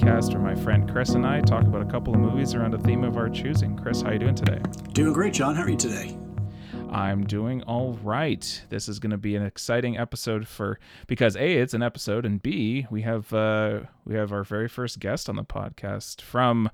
podcast where my friend Chris and I talk about a couple of movies around a theme of our choosing. Chris, how you doing today? Doing great, John. How are you today? I'm doing all right. This is going to be an exciting episode for because a it's an episode and b we have uh we have our very first guest on the podcast from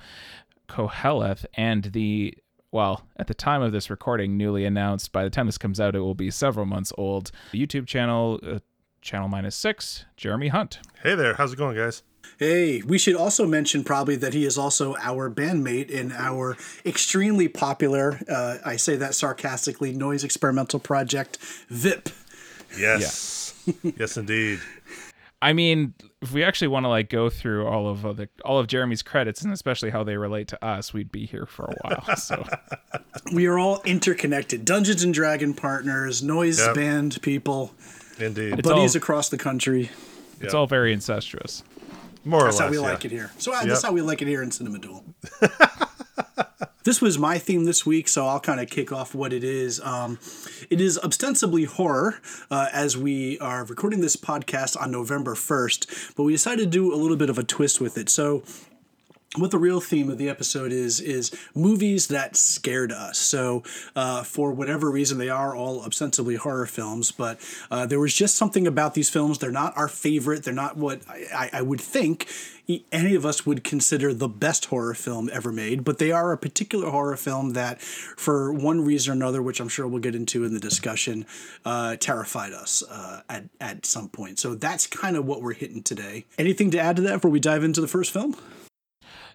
Koheleth and the well, at the time of this recording, newly announced. By the time this comes out, it will be several months old. YouTube channel, uh, channel minus six, Jeremy Hunt. Hey there, how's it going, guys? Hey, we should also mention probably that he is also our bandmate in our extremely popular, uh, I say that sarcastically, noise experimental project, VIP. Yes. yes, indeed. I mean, if we actually want to like go through all of the all of Jeremy's credits and especially how they relate to us, we'd be here for a while. So we are all interconnected. Dungeons and Dragon partners, noise yep. band people, indeed, buddies all, across the country. It's yep. all very incestuous. More that's or less. how we yeah. like it here. So uh, yep. that's how we like it here in Cinema Duel. this was my theme this week, so I'll kind of kick off what it is. Um, it is ostensibly horror, uh, as we are recording this podcast on November 1st, but we decided to do a little bit of a twist with it. So what the real theme of the episode is is movies that scared us. So uh, for whatever reason they are all ostensibly horror films but uh, there was just something about these films. They're not our favorite. They're not what I, I would think any of us would consider the best horror film ever made but they are a particular horror film that for one reason or another which i'm sure we'll get into in the discussion uh, terrified us uh, at, at some point. So that's kind of what we're hitting today. Anything to add to that before we dive into the first film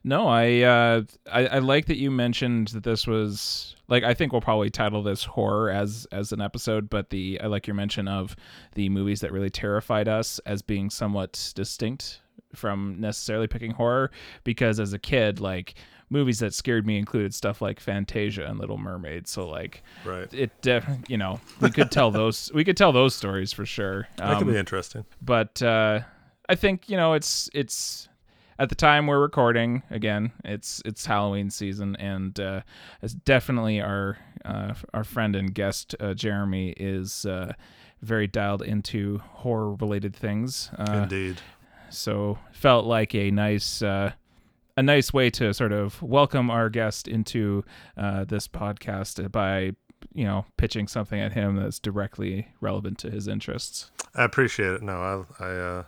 no, I, uh, I I like that you mentioned that this was like I think we'll probably title this horror as as an episode, but the I like your mention of the movies that really terrified us as being somewhat distinct from necessarily picking horror because as a kid like movies that scared me included stuff like Fantasia and Little Mermaid. So like, right, it def- you know we could tell those we could tell those stories for sure. Um, that could be interesting. But uh, I think you know it's it's at the time we're recording again it's it's halloween season and uh, it's definitely our uh, our friend and guest uh, jeremy is uh, very dialed into horror related things uh, indeed. so felt like a nice uh, a nice way to sort of welcome our guest into this podcast by you know pitching something at him that's directly relevant to his interests. I appreciate it. No i i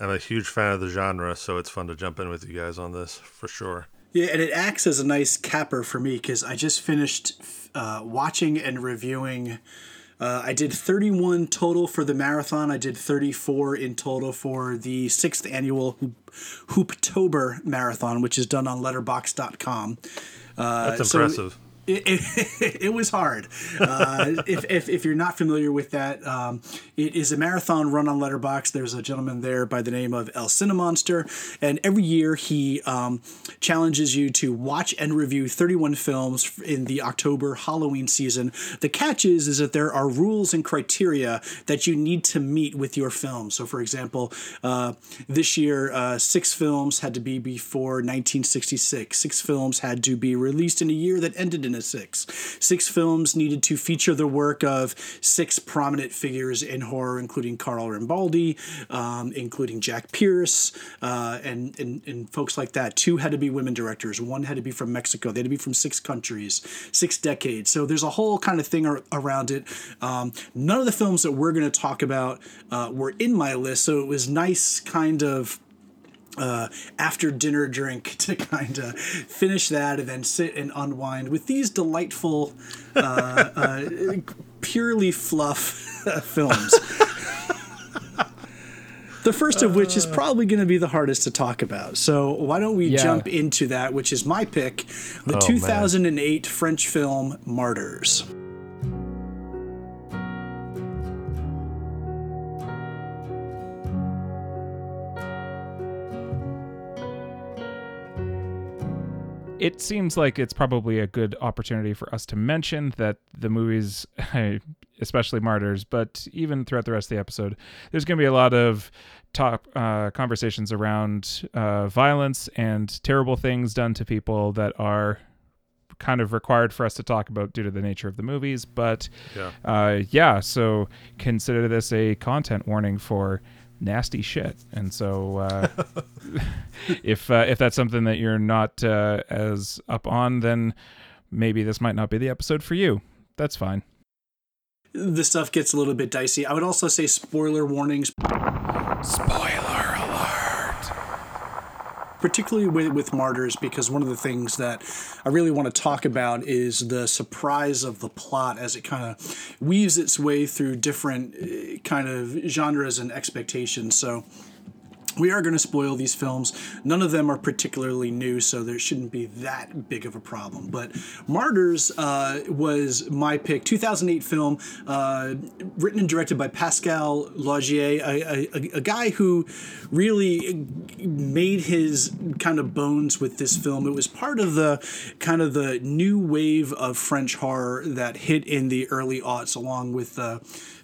I'm a huge fan of the genre, so it's fun to jump in with you guys on this for sure. Yeah, and it acts as a nice capper for me because I just finished uh, watching and reviewing. Uh, I did 31 total for the marathon. I did 34 in total for the sixth annual Hooptober marathon, which is done on Letterboxd.com. Uh, That's impressive. So it, it, was hard. Uh, if, if, if, you're not familiar with that, um, it is a marathon run on Letterboxd. There's a gentleman there by the name of El Cinemonster, and every year he um, challenges you to watch and review 31 films in the October Halloween season. The catch is, is that there are rules and criteria that you need to meet with your film. So, for example, uh, this year, uh, six films had to be before 1966. Six films had to be released in a year that ended in a six. Six films needed to feature the work of six prominent figures in horror, including Carl Rambaldi, um, including Jack Pierce, uh, and, and, and folks like that. Two had to be women directors. One had to be from Mexico. They had to be from six countries, six decades. So there's a whole kind of thing ar- around it. Um, none of the films that we're going to talk about uh, were in my list, so it was nice, kind of uh, after dinner drink to kind of finish that and then sit and unwind with these delightful, uh, uh, purely fluff films. the first of which is probably going to be the hardest to talk about. So why don't we yeah. jump into that, which is my pick, the oh, 2008 man. French film Martyrs. It seems like it's probably a good opportunity for us to mention that the movies, especially Martyrs, but even throughout the rest of the episode, there's going to be a lot of top uh, conversations around uh, violence and terrible things done to people that are kind of required for us to talk about due to the nature of the movies. But yeah, uh, yeah so consider this a content warning for nasty shit. And so, uh, if uh, if that's something that you're not uh, as up on, then maybe this might not be the episode for you. That's fine. The stuff gets a little bit dicey. I would also say spoiler warnings. Spoiler alert. Particularly with, with martyrs because one of the things that i really want to talk about is the surprise of the plot as it kind of weaves its way through different uh, kind of genres and expectations. So we are going to spoil these films. None of them are particularly new, so there shouldn't be that big of a problem. But Martyrs uh, was my pick. 2008 film, uh, written and directed by Pascal Laugier, a, a, a, guy who really made his kind of bones with this film. It was part of the kind of the new wave of French horror that hit in the early aughts, along with. Uh,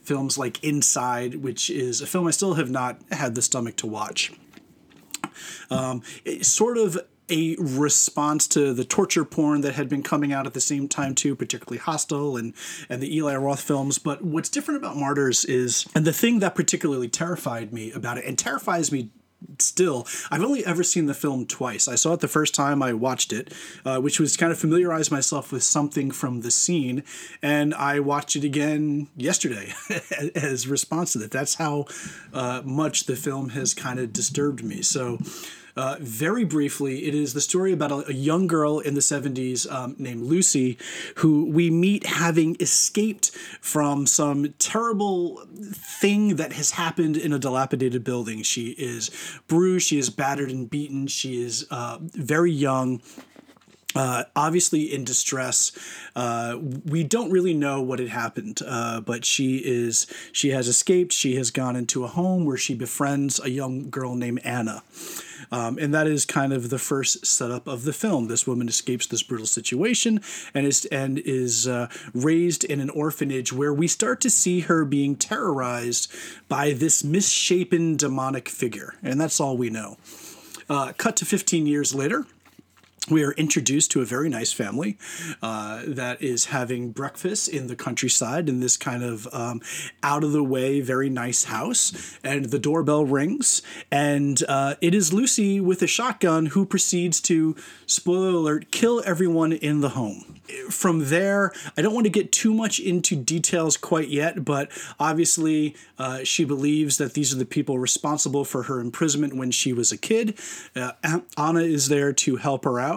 films like Inside, which is a film I still have not had the stomach to watch. Um, it's sort of a response to the torture porn that had been coming out at the same time too, particularly Hostel and and the Eli Roth films. But what's different about Martyrs is, and the thing that particularly terrified me about it, and terrifies me still i've only ever seen the film twice. I saw it the first time i watched it uh, which was kind of familiarize myself with something from the scene and i watched it again yesterday as response to that. That's how uh, much the film has kind of disturbed me. So uh, very briefly, it is the story about a, a young girl in the 70s um, named Lucy, who we meet having escaped from some terrible thing that has happened in a dilapidated building. She is bruised, she is battered and beaten, she is uh, very young. Uh, obviously in distress. Uh, we don't really know what had happened, uh, but she is she has escaped. She has gone into a home where she befriends a young girl named Anna. Um, and that is kind of the first setup of the film. This woman escapes this brutal situation and is and is uh, raised in an orphanage where we start to see her being terrorized by this misshapen demonic figure, and that's all we know. Uh, cut to 15 years later we are introduced to a very nice family uh, that is having breakfast in the countryside in this kind of um, out of the way, very nice house. And the doorbell rings, and uh, it is Lucy with a shotgun who proceeds to, spoiler alert, kill everyone in the home from there, I don't want to get too much into details quite yet, but obviously, uh, she believes that these are the people responsible for her imprisonment when she was a kid. Uh, Anna is there to help her out,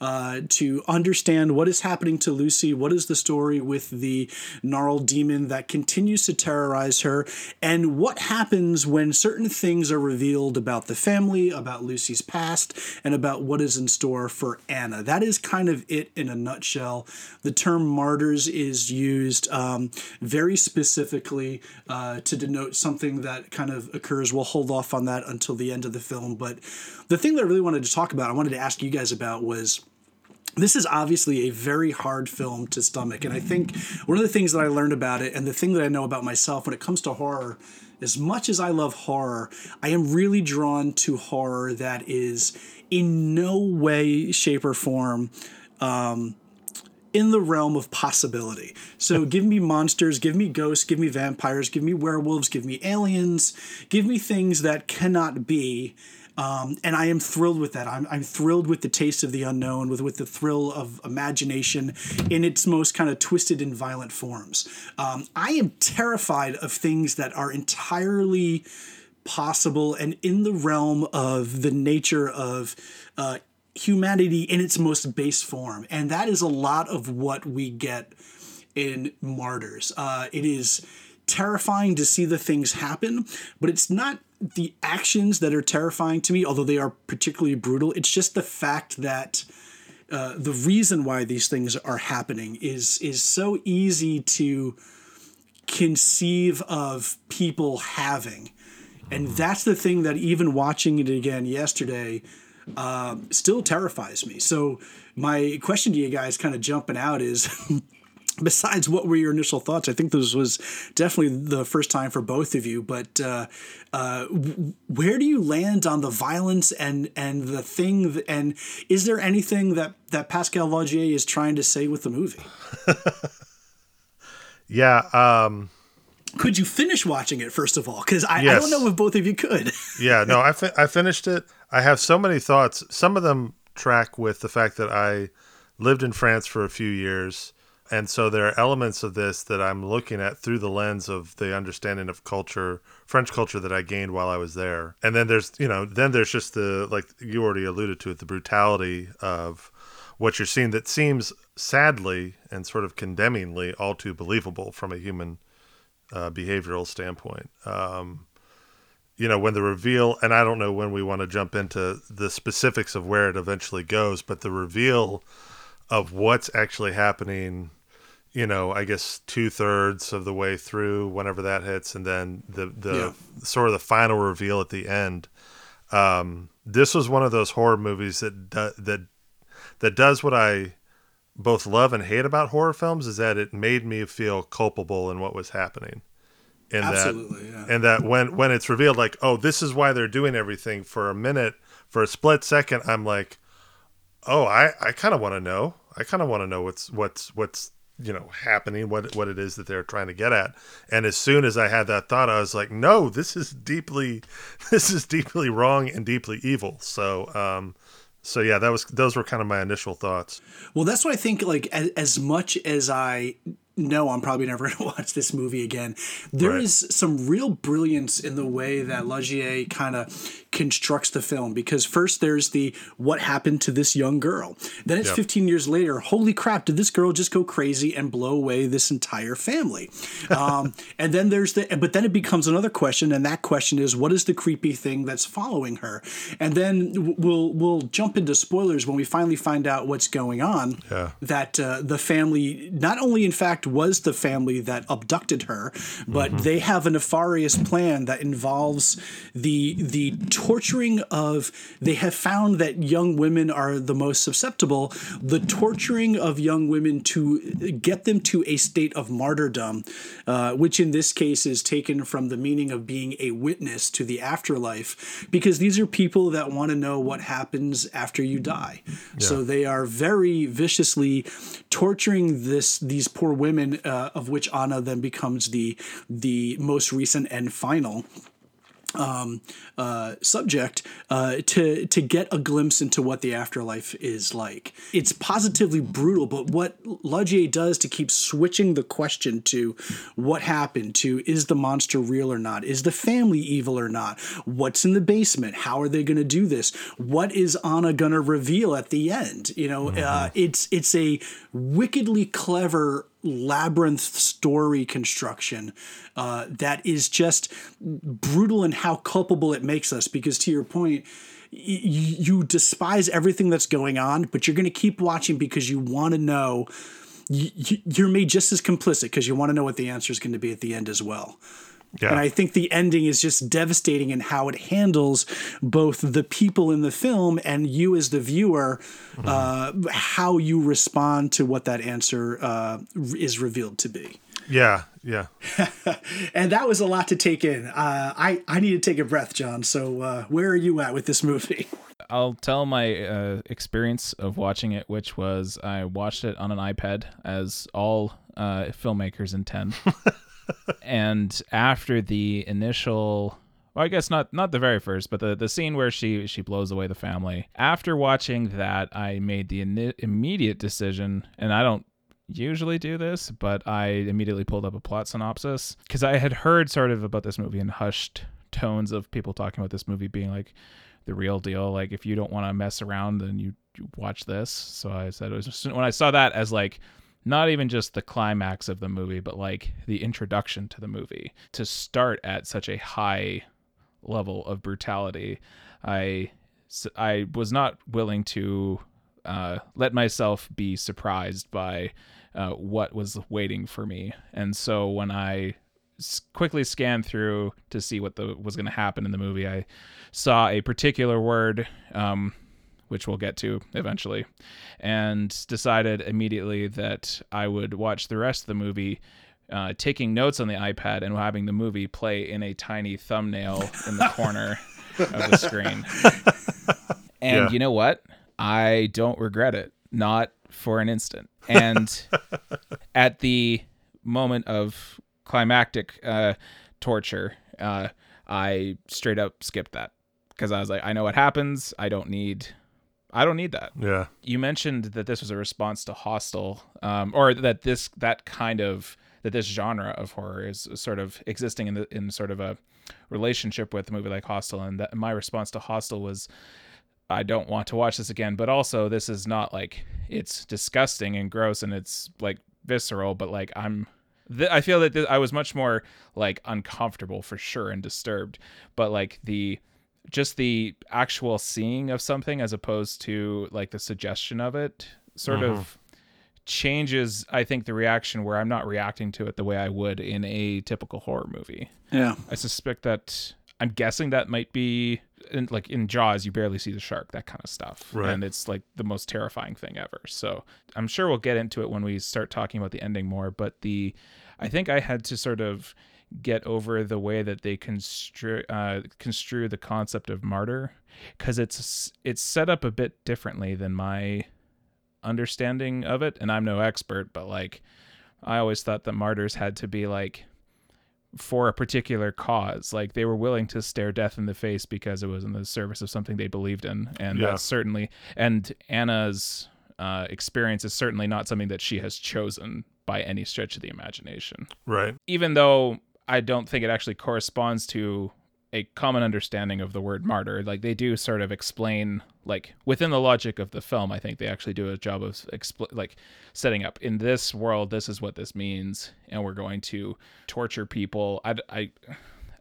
uh, to understand what is happening to Lucy, what is the story with the gnarled demon that continues to terrorize her, and what happens when certain things are revealed about the family, about Lucy's past, and about what is in store for Anna. That is kind of it in a nutshell. The term martyrs is used um, very specifically uh, to denote something that kind of occurs. We'll hold off on that until the end of the film. But the thing that I really wanted to talk about, I wanted to ask you guys about was this is obviously a very hard film to stomach. And I think one of the things that I learned about it and the thing that I know about myself when it comes to horror, as much as I love horror, I am really drawn to horror that is in no way, shape, or form um, in the realm of possibility. So give me monsters, give me ghosts, give me vampires, give me werewolves, give me aliens, give me things that cannot be. Um, and I am thrilled with that. I'm, I'm thrilled with the taste of the unknown, with with the thrill of imagination in its most kind of twisted and violent forms. Um, I am terrified of things that are entirely possible and in the realm of the nature of uh, humanity in its most base form. And that is a lot of what we get in Martyrs. Uh, it is terrifying to see the things happen, but it's not the actions that are terrifying to me, although they are particularly brutal. It's just the fact that. Uh, the reason why these things are happening is is so easy to conceive of people having and that's the thing that even watching it again yesterday uh, still terrifies me. So my question to you guys, kind of jumping out, is. besides what were your initial thoughts i think this was definitely the first time for both of you but uh, uh, where do you land on the violence and and the thing that, and is there anything that that pascal laugier is trying to say with the movie yeah um could you finish watching it first of all? Because I, Yes. I don't know if both of you could. yeah, no, I, fi- I finished it. I have so many thoughts. Some of them track with the fact that I lived in France for a few years. And so there are elements of this that I'm looking at through the lens of the understanding of culture, French culture that I gained while I was there. And then there's, you know, then there's just the, like you already alluded to it, the brutality of what you're seeing that seems sadly and sort of condemningly all too believable from a human uh, behavioral standpoint. Um, you know, when the reveal, and I don't know when we want to jump into the specifics of where it eventually goes, but the reveal of what's actually happening, you know, I guess two thirds of the way through, whenever that hits, and then the the Yeah. sort of the final reveal at the end. Um, this was one of those horror movies that do, that that does what I both love and hate about horror films is that it made me feel culpable in what was happening. In Absolutely, that, yeah. and that when when it's revealed, like, oh, this is why they're doing everything. For a minute, for a split second, I'm like, oh, I I kind of want to know. I kind of want to know what's what's what's you know happening, what what it is that they're trying to get at. And as soon as I had that thought, I was like, no, this is deeply, this is deeply wrong and deeply evil. So, um, so yeah, that was those were kind of my initial thoughts. Well, that's what I think. Like as, as much as I know I'm probably never going to watch this movie again, there is Right. some real brilliance in the way that Laugier kind of constructs the film. Because first there's the what happened to this young girl. Then it's Yep. 15 years later. Holy crap! Did this girl just go crazy and blow away this entire family? Um, and then there's the but then it becomes another question, and that question is what is the creepy thing that's following her? And then we'll we'll jump into spoilers when we finally find out what's going on Yeah. that uh, the family not only in fact was the family that abducted her but they have a nefarious plan that involves the the torturing of they have found that young women are the most susceptible the torturing of young women to get them to a state of martyrdom uh, which in this case is taken from the meaning of being a witness to the afterlife because these are people that want to know what happens after you die. So they are very viciously torturing this these poor women, uh, of which Anna then becomes the the most recent and final um, uh, subject uh, to to get a glimpse into what the afterlife is like. It's positively brutal, but what Laugier does to keep switching the question to what happened to is the monster real or not? Is the family evil or not? What's in the basement? How are they going to do this? What is Anna going to reveal at the end? You know, uh, it's it's a wickedly clever labyrinth story construction uh, that is just brutal in how culpable it makes us. Because to your point you despise everything that's going on but you're going to keep watching because you want to know you're made just as complicit because you want to know what the answer is going to be at the end as well Yeah. and I think the ending is just devastating in how it handles both the people in the film and you as the viewer, uh, how you respond to what that answer uh, is revealed to be. yeah. Yeah. And that was a lot to take in. Uh, I, I need to take a breath, John. So uh, where are you at with this movie? I'll tell my uh, experience of watching it, which was I watched it on an iPad, as all uh, filmmakers intend. and after the initial, well, I guess not not the very first, but the the scene where she she blows away the family. After watching that, I made the ini immediate decision, and I don't usually do this, but I immediately pulled up a plot synopsis because I had heard sort of about this movie in hushed tones of people talking about this movie being like the real deal. Like if you don't want to mess around, then you, you watch this. So I said it was just, when I saw that as like not even just the climax of the movie, but like the introduction to the movie to start at such a high level of brutality. I I was not willing to uh, let myself be surprised by uh, what was waiting for me, and so when I quickly scanned through to see what the was going to happen in the movie, I saw a particular word, um, which we'll get to eventually, and decided immediately that I would watch the rest of the movie. Uh, taking notes on the iPad and having the movie play in a tiny thumbnail in the corner of the screen. And Yeah. you know what? I don't regret it, not for an instant. And at the moment of climactic uh, torture, uh, I straight up skipped that because I was like, I know what happens. I don't need, I don't need that. Yeah. You mentioned that this was a response to Hostel, um, or that this that kind of that this genre of horror is sort of existing in the in sort of a relationship with a movie like Hostel, and that my response to Hostel was. I don't want to watch this again, but also this is not like it's disgusting and gross and it's like visceral, but like I'm th- I feel that th- I was much more like uncomfortable for sure and disturbed, but like the just the actual seeing of something as opposed to like the suggestion of it sort of mm-hmm. changes I think the reaction where I'm not reacting to it the way I would in a typical horror movie. Yeah. I suspect that I'm guessing that might be in, like in Jaws, you barely see the shark, that kind of stuff, Right. and it's like the most terrifying thing ever. So I'm sure we'll get into it when we start talking about the ending more. But the, I think I had to sort of get over the way that they construe uh, construe the concept of martyr because it's it's set up a bit differently than my understanding of it, and I'm no expert, but like I always thought that martyrs had to be like for a particular cause. Like they were willing to stare death in the face because it was in the service of something they believed in. And Yeah. that's certainly and Anna's uh, experience is certainly not something that she has chosen by any stretch of the imagination. Right. Even though I don't think it actually corresponds to a common understanding of the word martyr. Like they do sort of explain, like within the logic of the film, I think they actually do a job of expl- like setting up in this world, this is what this means, and we're going to torture people. I, I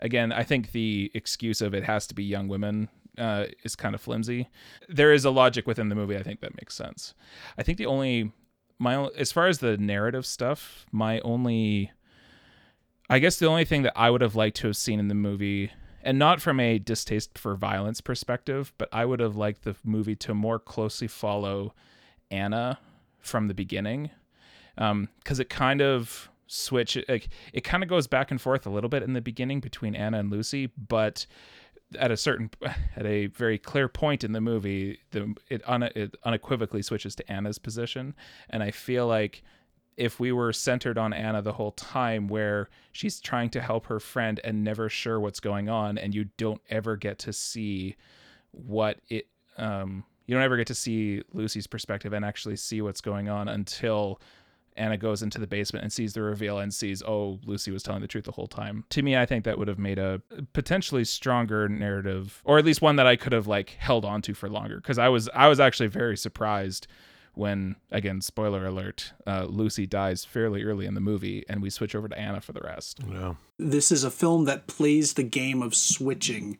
again, I think the excuse of it has to be young women uh, is kind of flimsy. There is a logic within the movie. I think that makes sense. I think the only my as far as the narrative stuff, my only I guess the only thing that I would have liked to have seen in the movie, and not from a distaste for violence perspective, but I would have liked the movie to more closely follow Anna from the beginning, um, because it kind of switch like it kind of goes back and forth a little bit in the beginning between Anna and Lucy, but at a certain at a very clear point in the movie, the it, une, it unequivocally switches to Anna's position, and I feel like if we were centered on Anna the whole time, where she's trying to help her friend and never sure what's going on, and you don't ever get to see what it, um, you don't ever get to see Lucy's perspective and actually see what's going on until Anna goes into the basement and sees the reveal and sees, oh, Lucy was telling the truth the whole time. To me, I think that would have made a potentially stronger narrative, or at least one that I could have like held on to for longer. Because I was, I was actually very surprised when again spoiler alert uh, lucy dies fairly early in the movie and we switch over to anna for the rest Yeah. This is a film that plays the game of switching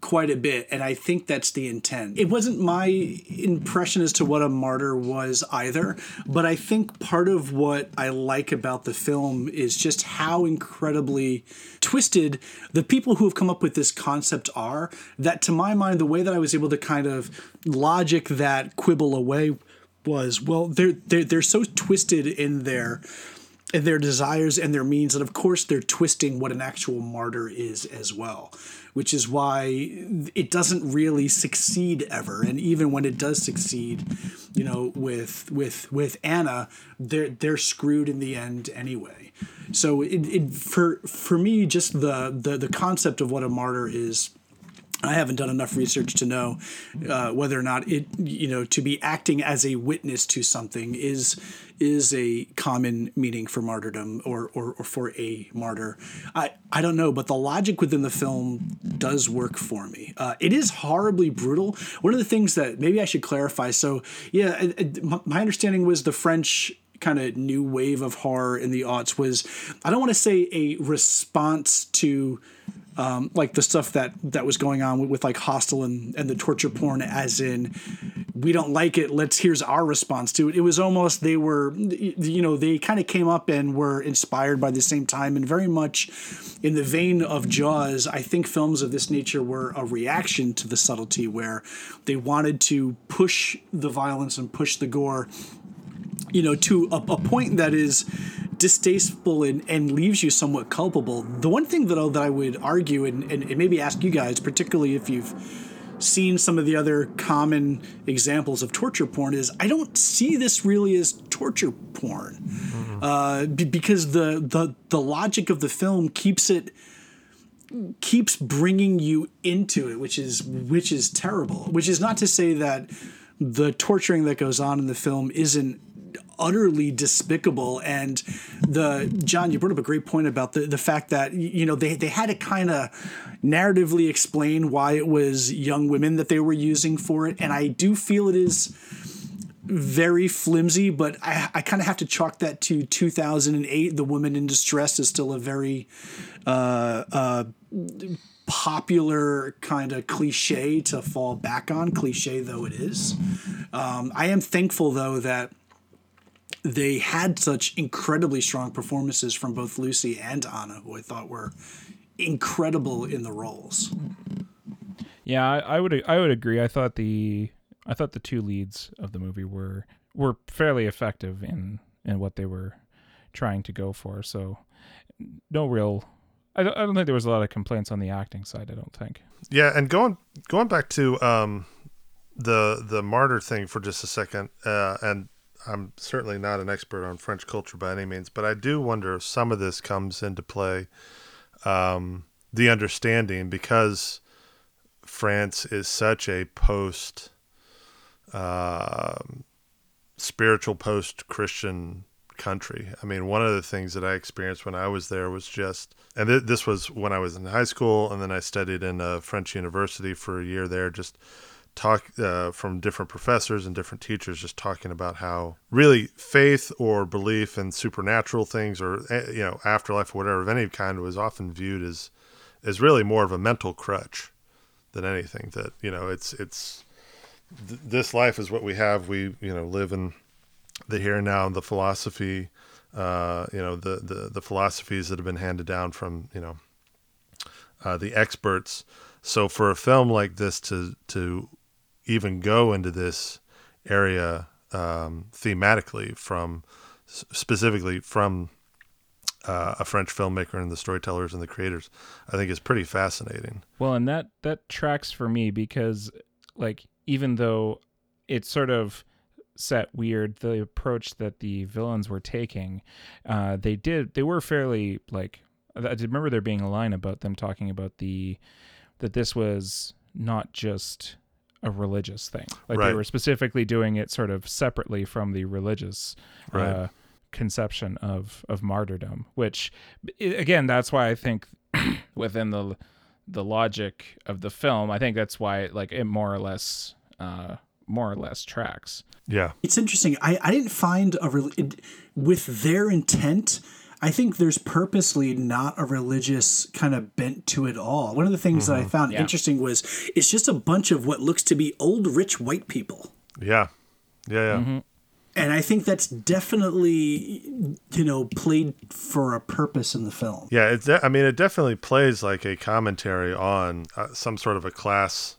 quite a bit and i think that's the intent it wasn't my impression as to what a martyr was either but i think part of what i like about the film is just how incredibly twisted the people who have come up with this concept are that to my mind the way that i was able to kind of logic that quibble away was well they're they're, they're so twisted in their and their desires and their means and of course they're twisting what an actual martyr is as well which is why it doesn't really succeed ever. And even when it does succeed you know with with with anna they're they're screwed in the end anyway. So it, it for for me just the the the concept of what a martyr is I haven't done enough research to know uh, whether or not it, you know, to be acting as a witness to something is is a common meaning for martyrdom or, or, or for a martyr. I, I don't know, but the logic within the film does work for me. Uh, it is horribly brutal. One of the things that maybe I should clarify. So yeah, it- it- my understanding was the French kind of new wave of horror in the aughts was I don't want to say a response to um, like the stuff that that was going on with, with like hostel and, and the torture porn as in we don't like it let's here's our response to it. It was almost they were you know they kind of came up and were inspired by the same time and very much in the vein of jaws i think films of this nature were a reaction to the subtlety where they wanted to push the violence and push the gore you know, to a, a point that is distasteful and, and leaves you somewhat culpable. The one thing that, I- that I would argue and, and, and maybe ask you guys, particularly if you've seen some of the other common examples of torture porn is I don't see this really as torture porn mm-hmm. uh, b- because the, the the logic of the film keeps it keeps bringing you into it which is which is terrible which is not to say that the torturing that goes on in the film isn't utterly despicable. And the John you brought up a great point about the the fact that you know they they had to kind of narratively explain why it was young women that they were using for it. And I do feel it is very flimsy but I, I kind of have to chalk that to 2008 the woman in distress is still a very uh, uh, popular kind of cliche to fall back on, cliche though it is. Um, I am thankful though that they had such incredibly strong performances from both Lucy and Anna, who I thought were incredible in the roles. Yeah, I, I would I would agree. I thought the I thought the two leads of the movie were were fairly effective in in what they were trying to go for. So no real I don't, I don't think there was a lot of complaints on the acting side. I don't think. Yeah, and going going back to um, the the martyr thing for just a second, uh, and I'm certainly not an expert on French culture by any means, but I do wonder if some of this comes into play. Um, the understanding because France is such a post uh, spiritual post Christian country. I mean, one of the things that I experienced when I was there was just, and th- this was when I was in high school, and then I studied in a French university for a year there, just talk uh, from different professors and different teachers just talking about how really faith or belief in supernatural things or eh, you know afterlife or whatever of any kind was often viewed as as really more of a mental crutch than anything that you know it's it's th- this life is what we have we you know live in the here and now, the philosophy, uh, you know, the, the, the philosophies that have been handed down from, you know, uh, the experts. So for a film like this to, to even go into this area um, thematically from specifically from uh, a French filmmaker and the storytellers and the creators, I think is pretty fascinating. Well, and that that tracks for me because, like, even though it's sort of set weird the approach that the villains were taking uh, they did they were fairly like i did remember there being a line about them talking about the that this was not just a religious thing like right. they were specifically doing it sort of separately from the religious right. uh, conception of of martyrdom which again that's why i think within the the logic of the film i think that's why like it more or less uh, more or less tracks. Yeah. It's interesting. I, I didn't find a re- it, with their intent. I think there's purposely not a religious kind of bent to it all. One of the things mm-hmm. that I mm-hmm. found yeah. interesting was it's just a bunch of what looks to be old rich white people. Yeah. Yeah, yeah. Mm-hmm. And I think that's definitely, you know, played for a purpose in the film. Yeah, it's. De- I mean, it definitely plays like a commentary on uh, some sort of a class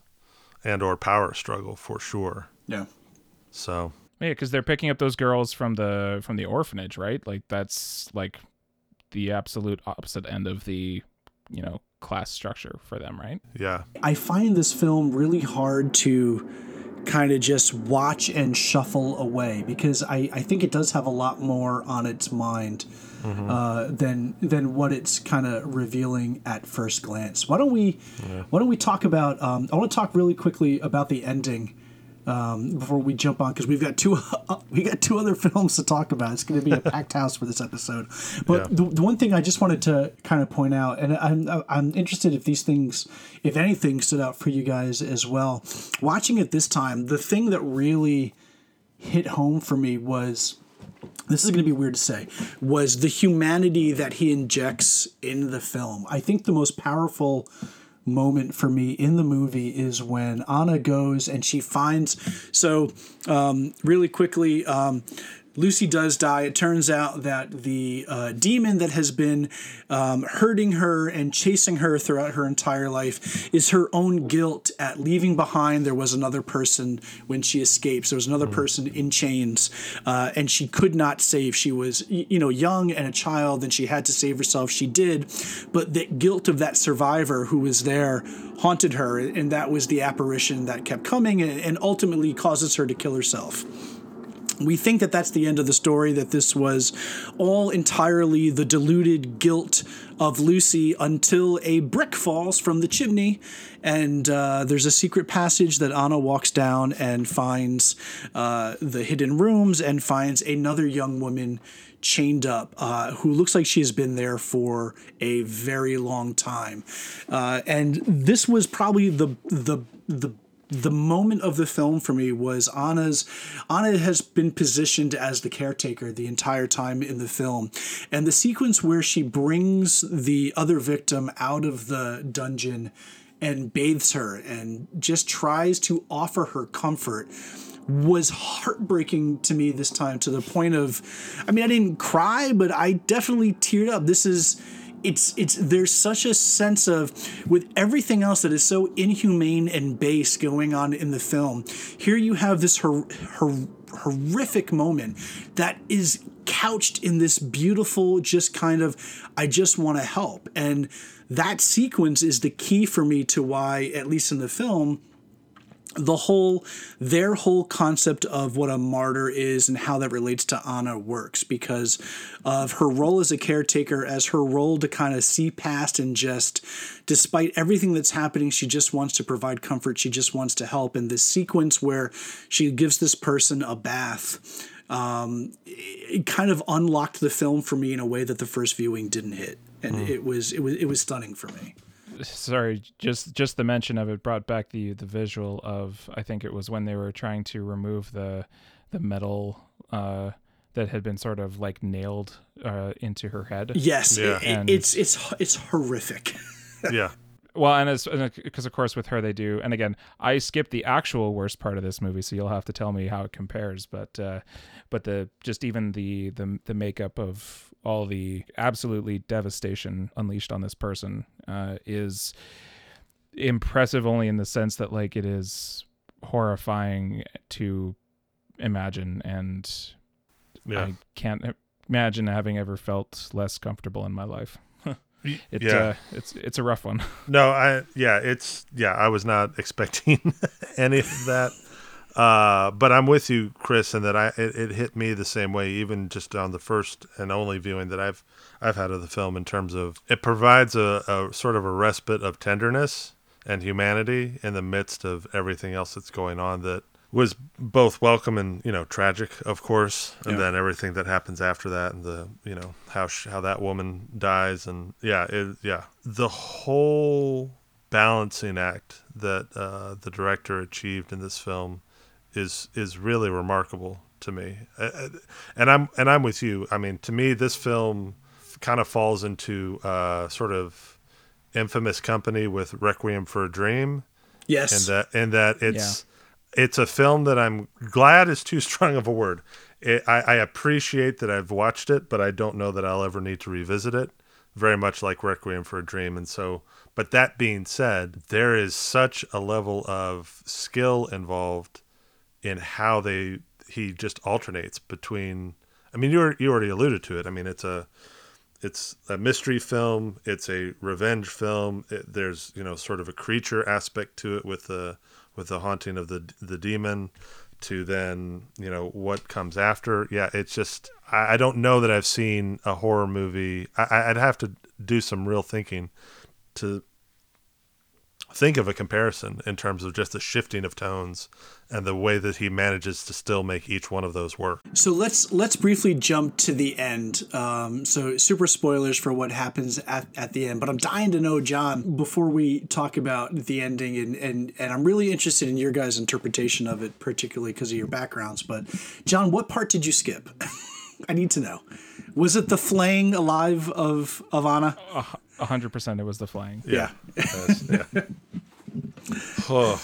and or power struggle for sure. Yeah. So yeah, because they're picking up those girls from the from the orphanage, right? Like that's like the absolute opposite end of the you know class structure for them, right? Yeah. I find this film really hard to kind of just watch and shuffle away because I, I think it does have a lot more on its mind mm-hmm. uh, than than what it's kind of revealing at first glance. Why don't we yeah. Why don't we talk about? Um, I want to talk really quickly about the ending um, before we jump on because we've got two uh, we got two other films to talk about. It's going to be a packed house for this episode. But yeah. the, the one thing I just wanted to kind of point out, and I'm I'm interested if these things, if anything, stood out for you guys as well. Watching it this time, the thing that really hit home for me was this is going to be weird to say, was the humanity that he injects in the film. I think the most powerful moment for me in the movie is when Anna goes and she finds. So, um, really quickly, um, Lucy does die. It turns out that the uh, demon that has been um, hurting her and chasing her throughout her entire life is her own guilt at leaving behind. There was another person when she escapes. There was another mm. person in chains, uh, and she could not save. She was, you know, young and a child, and she had to save herself. She did, but the guilt of that survivor who was there haunted her, and that was the apparition that kept coming and ultimately causes her to kill herself we think that that's the end of the story, that this was all entirely the deluded guilt of Lucy until a brick falls from the chimney. And uh, there's a secret passage that Anna walks down and finds uh, the hidden rooms and finds another young woman chained up uh, who looks like she has been there for a very long time. Uh, and this was probably the, the, the the moment of the film for me was Anna's Anna has been positioned as the caretaker the entire time in the film. And the sequence where she brings the other victim out of the dungeon and bathes her and just tries to offer her comfort was heartbreaking to me this time to the point of I mean I didn't cry but I definitely teared up. This is it's it's there's such a sense of with everything else that is so inhumane and base going on in the film here you have this hor- hor- horrific moment that is couched in this beautiful just kind of i just want to help. And that sequence is the key for me to why at least in the film the whole their whole concept of what a martyr is and how that relates to Anna works because of her role as a caretaker as her role to kind of see past and just despite everything that's happening she just wants to provide comfort she just wants to help. And this sequence where she gives this person a bath um, it kind of unlocked the film for me in a way that the first viewing didn't hit. And mm. it was it was it was stunning for me sorry, just just the mention of it brought back the the visual of I think it was when they were trying to remove the the metal uh, that had been sort of like nailed uh, into her head. Yes, yeah. It, it's it's it's horrific. yeah. Well, and as because of course with her they do, and again I skipped the actual worst part of this movie, so you'll have to tell me how it compares. But uh, but the just even the the the makeup of all the absolutely devastation unleashed on this person uh, is impressive only in the sense that like it is horrifying to imagine and yeah. I can't imagine having ever felt less comfortable in my life. it, yeah. Uh, it's it's a rough one. No, I yeah, it's yeah, I was not expecting any of that. Uh, but I'm with you, Chris, in that I it, it, hit me the same way, even just on the first and only viewing that I've I've had of the film. In terms of it provides a, a sort of a respite of tenderness and humanity in the midst of everything else that's going on that was both welcome and you know tragic, of course, and yeah. then everything that happens after that, and the you know how sh- how that woman dies, and yeah, it, yeah, the whole balancing act that uh, the director achieved in this film is is really remarkable to me. Uh, uh, and I'm and I'm with you. I mean, to me, this film kind of falls into uh, sort of infamous company with Requiem for a Dream. Yes, and that and that it's yeah. it's a film that I'm glad is too strong of a word. It, I, I appreciate that I've watched it, but I don't know that I'll ever need to revisit it. Very much like Requiem for a Dream, and so. But that being said, there is such a level of skill involved in how they he just alternates between. I mean, you you already alluded to it. I mean, it's a it's a mystery film. It's a revenge film. It, there's you know sort of a creature aspect to it with the with the haunting of the the demon. To then you know what comes after. Yeah, it's just I, I don't know that I've seen a horror movie. I, I'd have to do some real thinking to think of a comparison in terms of just the shifting of tones and the way that he manages to still make each one of those work. So let's let's briefly jump to the end. Um, so super spoilers for what happens at, at the end, but I'm dying to know, John, before we talk about the ending, and and and I'm really interested in your guys' interpretation of it, particularly because of your backgrounds. But John, what part did you skip? I need to know. Was it the flaying alive of of Anna? A hundred percent, it was the flying. Yeah. yeah. yeah. oh.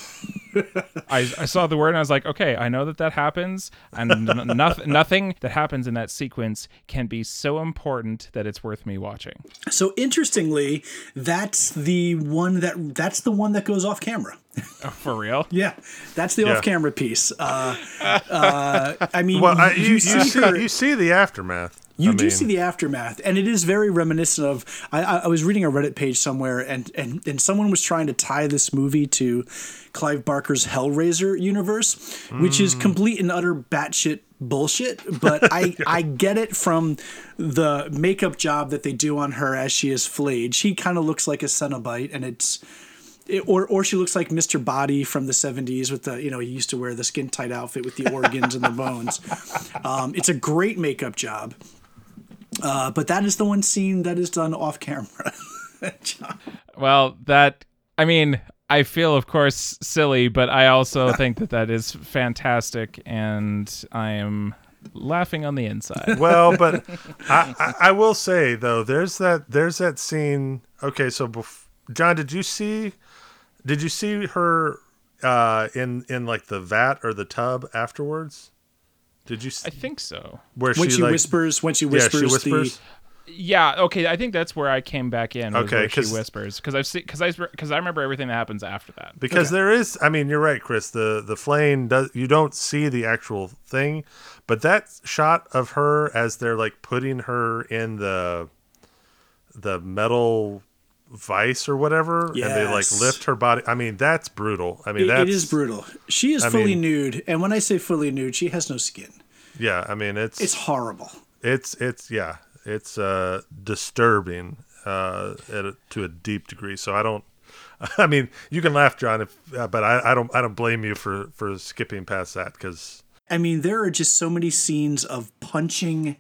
I, I saw the word and I was like, okay, I know that that happens, and n- nothing nothing that happens in that sequence can be so important that it's worth me watching. So interestingly, that's the one that that's the one that goes off camera. Oh, for real? Yeah, that's the Yeah. off-camera piece. Uh, uh, I mean, Well, I, you, you, you, see see, her- you see the aftermath. You I do mean, see the aftermath, and it is very reminiscent of. I, I was reading a Reddit page somewhere, and, and and someone was trying to tie this movie to Clive Barker's Hellraiser universe, which is complete and utter batshit bullshit. But I I get it from the makeup job that they do on her as she is flayed. She kind of looks like a Cenobite, and it's. It, or, or she looks like Mr. Body from the 70s with the, you know, he used to wear the skin tight outfit with the organs and the bones. Um, it's a great makeup job. Uh, but that is the one scene that is done off camera. John. Well, that I mean, I feel of course silly, but I also think that that is fantastic, and I am laughing on the inside. well, but I, I, I will say though, there's that there's that scene. Okay, so bef- John, did you see did you see her uh, in in like the vat or the tub afterwards? Did you I think so. where when she like, whispers, when she whispers, Yeah, whispers, she whispers. Yeah. Okay. I think that's where I came back in. Okay, where she 'cause- whispers because I've seen because I because I remember everything that happens after that. because there is i mean you're right chris the the flame does you don't see the actual thing but that shot of her as they're like putting her in the the metal vice or whatever and they like lift her body i mean that's brutal i mean It, that's it is brutal. She is I fully mean- nude, and when I say fully nude, she has no skin. yeah i mean it's It's horrible. it's it's yeah it's uh disturbing uh a, to a deep degree so i don't i mean you can laugh john if uh, but I, I don't i don't blame you for for skipping past that because I mean, there are just so many scenes of punching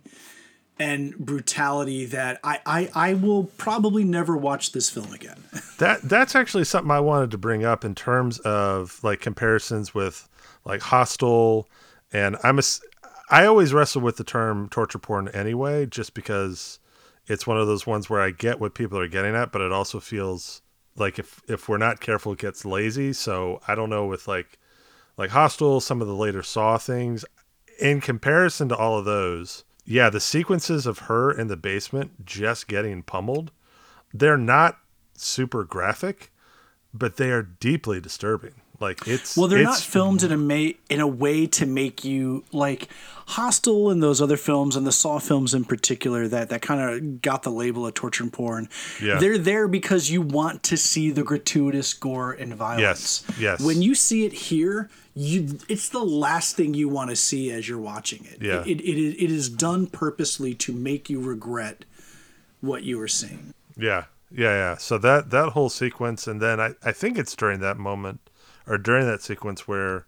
and brutality that I, I, I will probably never watch this film again. That that's actually something I wanted to bring up in terms of like comparisons with like Hostel, and I'm a, I always wrestle with the term torture porn anyway, just because it's one of those ones where I get what people are getting at, but it also feels like if if we're not careful, it gets lazy. So I don't know with like like Hostel, some of the later Saw things, in comparison to all of those, yeah, the sequences of her in the basement just getting pummeled, they're not super graphic, but they are deeply disturbing. Like it's Well, they're not filmed in a ma- in a way to make you like Hostel and those other films and the Saw films in particular that that kind of got the label of torture and porn. Yeah. They're there because you want to see the gratuitous gore and violence. Yes, yes. When you see it here, you it's the last thing you want to see as you're watching it. Yeah. It, it, it, it is done purposely to make you regret what you were seeing. Yeah, yeah, yeah. So that that whole sequence, and then I I think it's during that moment or during that sequence where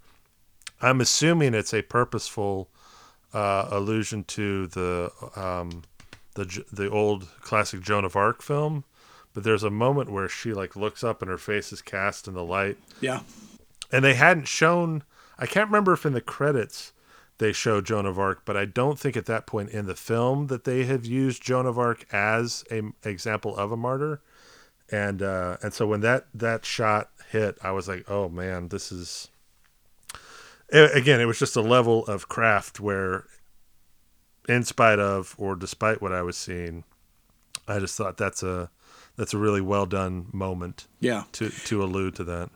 I'm assuming it's a purposeful uh, allusion to the um, the the old classic Joan of Arc film. But there's a moment where she like looks up and her face is cast in the light, Yeah. and they hadn't shown. I can't remember if in the credits they show Joan of Arc, but I don't think at that point in the film that they have used Joan of Arc as a example of a martyr. And uh, and so when that that shot hit, I was like, oh man, this is. Again, it was just a level of craft where, in spite of or despite what I was seeing, I just thought that's a that's a really well done moment Yeah. to to allude to that.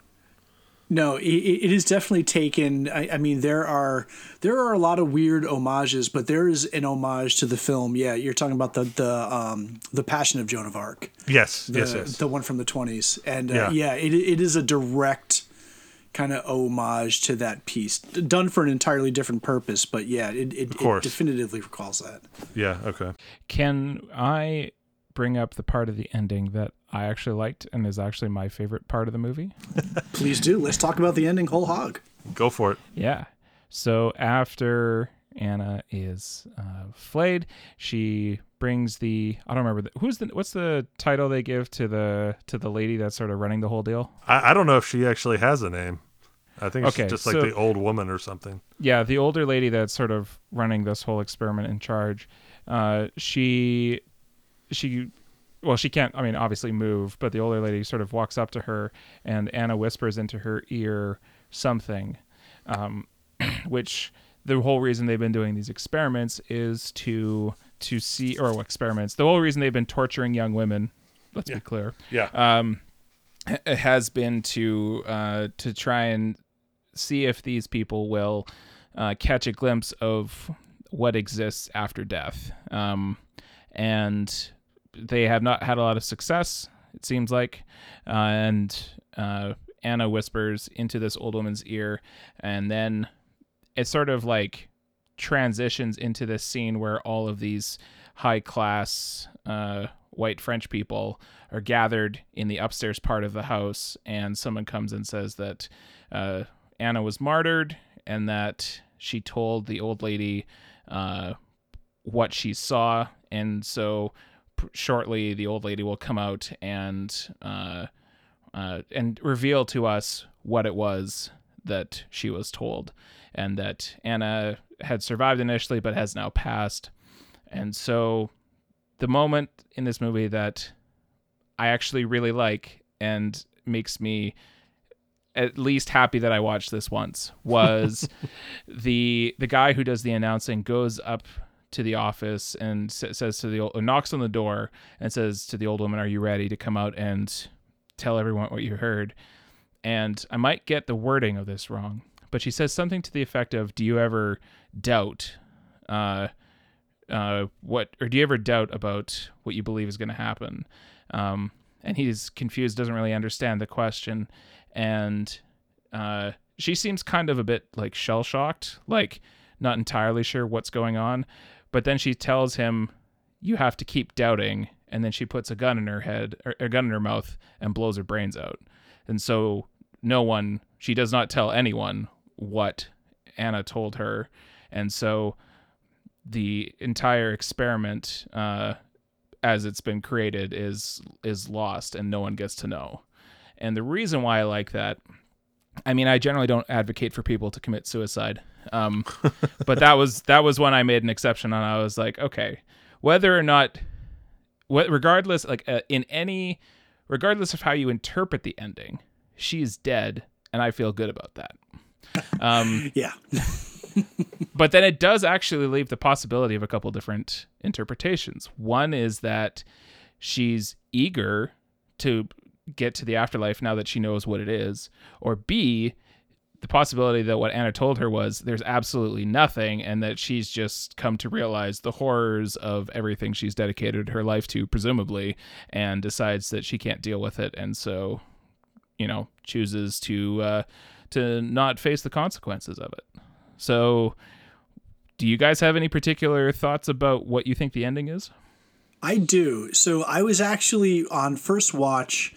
No, it, it is definitely taken. I, I mean, there are there are a lot of weird homages, but there is an homage to the film. Yeah, you're talking about the the um, the Passion of Joan of Arc, Yes, the, yes, yes. the one from the 20s, and uh, Yeah. yeah, it it is a direct kind of homage to that piece, done for an entirely different purpose. But yeah, it it, it course. definitively recalls that. Yeah. Okay. Can I bring up the part of the ending that I actually liked and is actually my favorite part of the movie? Please do. Let's talk about the ending whole hog. Go for it. Yeah. So after Anna is uh, flayed, she brings the I don't remember the, who's the what's the title they give to the to the lady that's sort of running the whole deal. I, I don't know if she actually has a name. I think it's Okay, just like so- the old woman or something. Yeah, the older lady that's sort of running this whole experiment in charge. Uh, she she well she can't i mean obviously move but the older lady sort of walks up to her and anna whispers into her ear something, um, which the whole reason they've been doing these experiments is to to see or experiments. The whole reason they've been torturing young women. Let's Yeah. be clear Yeah. um, has been to uh, to try and see if these people will uh, catch a glimpse of what exists after death. Um, and they have not had a lot of success, it seems like. Uh, and uh, Anna whispers into this old woman's ear, and then it sort of like transitions into this scene where all of these high class uh, white French people are gathered in the upstairs part of the house, and someone comes and says that uh, Anna was martyred and that she told the old lady uh, what she saw, and so shortly the old lady will come out and uh, uh, and reveal to us what it was that she was told, and that Anna had survived initially but has now passed, and so the moment in this movie that I actually really like and makes me at least happy that I watched this once was the the guy who does the announcing goes up to the office and says to the old, knocks on the door and says to the old woman, "Are you ready to come out and tell everyone what you heard?" And I might get the wording of this wrong, but she says something to the effect of, "Do you ever doubt?" Uh, uh, what or do you ever doubt about what you believe is going to happen? Um, and he's confused, doesn't really understand the question, and uh, she seems kind of a bit like shell shocked, like not entirely sure what's going on. But then she tells him, "You have to keep doubting," and then she puts a gun in her head, or a gun in her mouth, and blows her brains out. And so no one, she does not tell anyone what Anna told her, and so the entire experiment uh, as it's been created is is lost and no one gets to know and the reason why i like that i mean i generally don't advocate for people to commit suicide um, but that was that was when i made an exception and i was like okay whether or not what regardless like uh, in any regardless of how you interpret the ending she's dead and i feel good about that um, Yeah. but then it does actually leave the possibility of a couple different interpretations. One is that she's eager to get to the afterlife now that she knows what it is, or B, the possibility that what Anna told her was there's absolutely nothing and that she's just come to realize the horrors of everything she's dedicated her life to presumably and decides that she can't deal with it and so you know chooses to uh to not face the consequences of it. So, do you guys have any particular thoughts about what you think the ending is? I do. So I was actually on first watch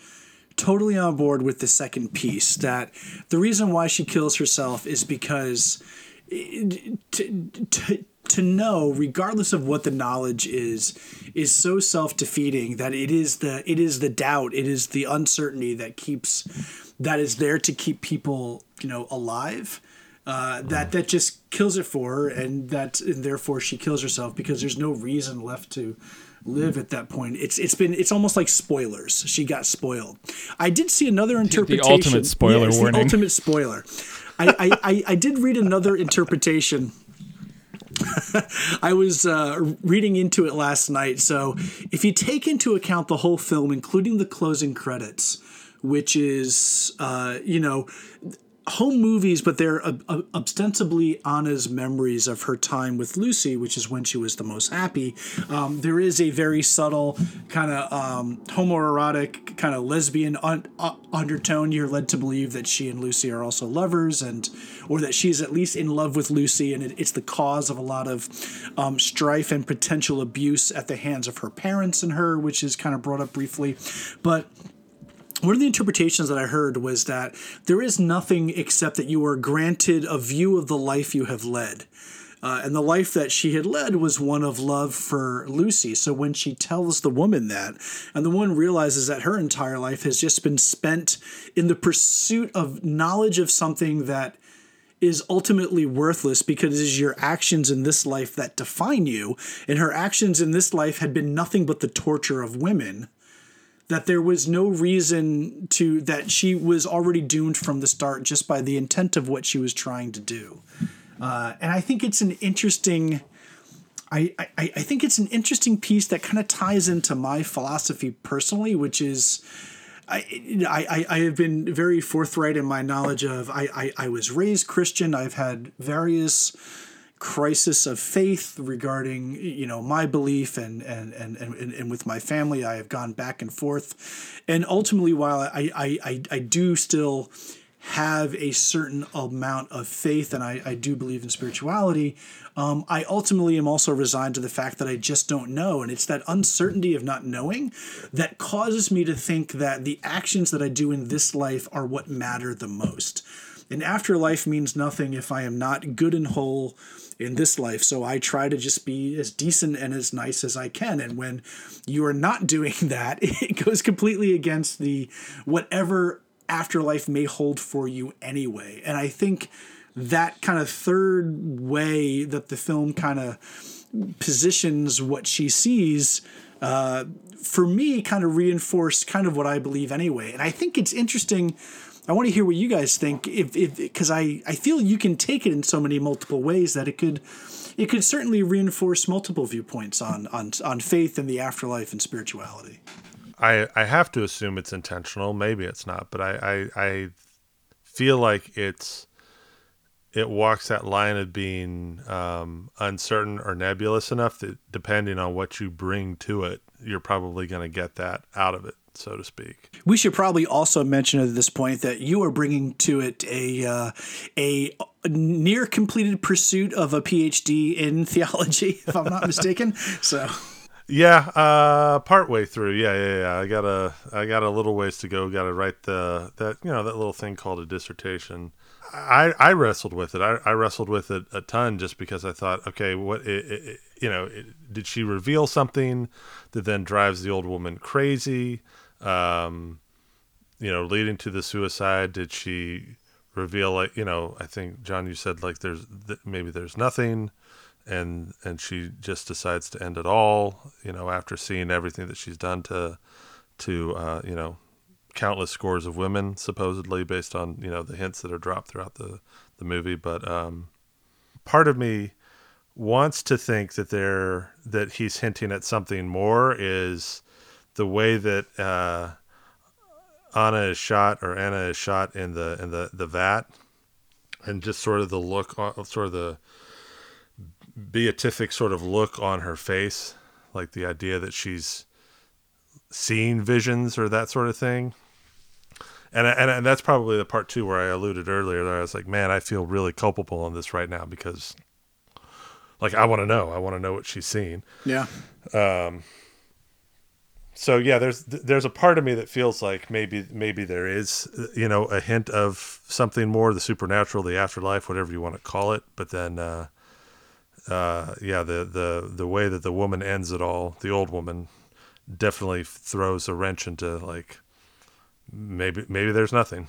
totally on board with the second piece that the reason why she kills herself is because to, to, to know regardless of what the knowledge is is so self-defeating that it is the it is the doubt it is the uncertainty that keeps that is there to keep people you know alive uh, that that just kills it for her, and that and therefore she kills herself because there's no reason left to live at that point. It's it's been it's almost like spoilers. She got spoiled. I did see another interpretation. The ultimate spoiler Yeah, warning. The ultimate spoiler. I, I, I, I did read another interpretation. I was uh, reading into it last night. So, if you take into account the whole film, including the closing credits, which is, uh, you know, home movies, but they're ostensibly Anna's memories of her time with Lucy, which is when she was the most happy. Um, there is a very subtle kind of um, homoerotic, kind of lesbian un- uh, undertone. You're led to believe that she and Lucy are also lovers, and or that she's at least in love with Lucy, and it, it's the cause of a lot of um, strife and potential abuse at the hands of her parents and her, which is kind of brought up briefly, but one of the interpretations that I heard was that there is nothing except that you are granted a view of the life you have led. Uh, and the life that she had led was one of love for Lucy. So when she tells the woman that, and the woman realizes that her entire life has just been spent in the pursuit of knowledge of something that is ultimately worthless because it is your actions in this life that define you, and her actions in this life had been nothing but the torture of women that there was no reason to that she was already doomed from the start just by the intent of what she was trying to do. Uh, and I think it's an interesting. I, I, I think it's an interesting piece that kind of ties into my philosophy personally, which is I, I, I have been very forthright in my knowledge of I, I, I was raised Christian. I've had various crisis of faith regarding you know my belief and and, and and and with my family I have gone back and forth and ultimately while I I, I, I do still have a certain amount of faith and I, I do believe in spirituality um, I ultimately am also resigned to the fact that I just don't know. And it's that uncertainty of not knowing that causes me to think that the actions that I do in this life are what matter the most. And afterlife means nothing if I am not good and whole in this life. So I try to just be as decent and as nice as I can. And when you are not doing that, it goes completely against the whatever afterlife may hold for you anyway. And I think that kind of third way that the film kind of positions what she sees uh, for me kind of reinforced kind of what I believe anyway. And I think it's interesting. I want to hear what you guys think if because I, I feel you can take it in so many multiple ways that it could it could certainly reinforce multiple viewpoints on on, on faith and the afterlife and spirituality. I, I have to assume it's intentional. Maybe it's not, but I, I, I feel like it's it walks that line of being um, uncertain or nebulous enough that depending on what you bring to it, you're probably going to get that out of it, so to speak. We should probably also mention at this point that you are bringing to it a uh, a near completed pursuit of a PhD in theology, if I'm not mistaken. So. Yeah, uh, part way through. Yeah, yeah, yeah. I got a, I got a little ways to go. Got to write the that you know that little thing called a dissertation. I, I wrestled with it. I, I wrestled with it a ton just because I thought, okay, what, it, it, you know, it, did she reveal something that then drives the old woman crazy? Um, you know, leading to the suicide. Did she reveal like, you know, I think John, you said like there's maybe there's nothing, and and she just decides to end it all. You know, after seeing everything that she's done to to uh, you know countless scores of women, supposedly based on you know the hints that are dropped throughout the the movie. But um, part of me wants to think that there that he's hinting at something more is the way that uh, Anna is shot or Anna is shot in the in the the vat, and just sort of the look, sort of the beatific sort of look on her face, like the idea that she's seeing visions or that sort of thing and and and that's probably the part too where I alluded earlier. That I was like, man, I feel really culpable on this right now because, like, I want to know. I want to know what she's seeing. Yeah. Um. So yeah, there's there's a part of me that feels like maybe maybe there is you know a hint of something more, the supernatural, the afterlife, whatever you want to call it. But then, uh, uh, yeah, the the the way that the woman ends it all, the old woman, definitely throws a wrench into like maybe maybe there's nothing.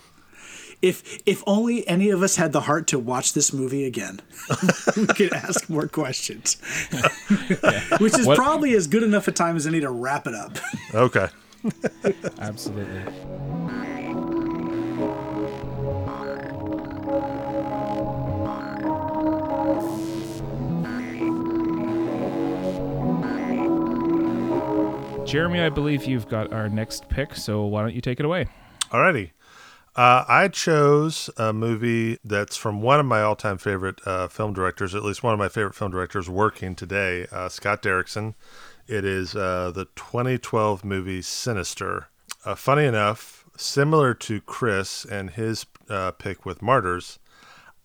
If if only any of us had the heart to watch this movie again, we could ask more questions. Which is what? probably as good enough a time as any to wrap it up. Okay. Absolutely. Jeremy, I believe you've got our next pick, so why don't you take it away? Alrighty. Uh, I chose a movie that's from one of my all time favorite uh, film directors, at least one of my favorite film directors working today, uh, Scott Derrickson. It is uh, the 2012 movie Sinister. Uh, funny enough, similar to Chris and his uh, pick with Martyrs,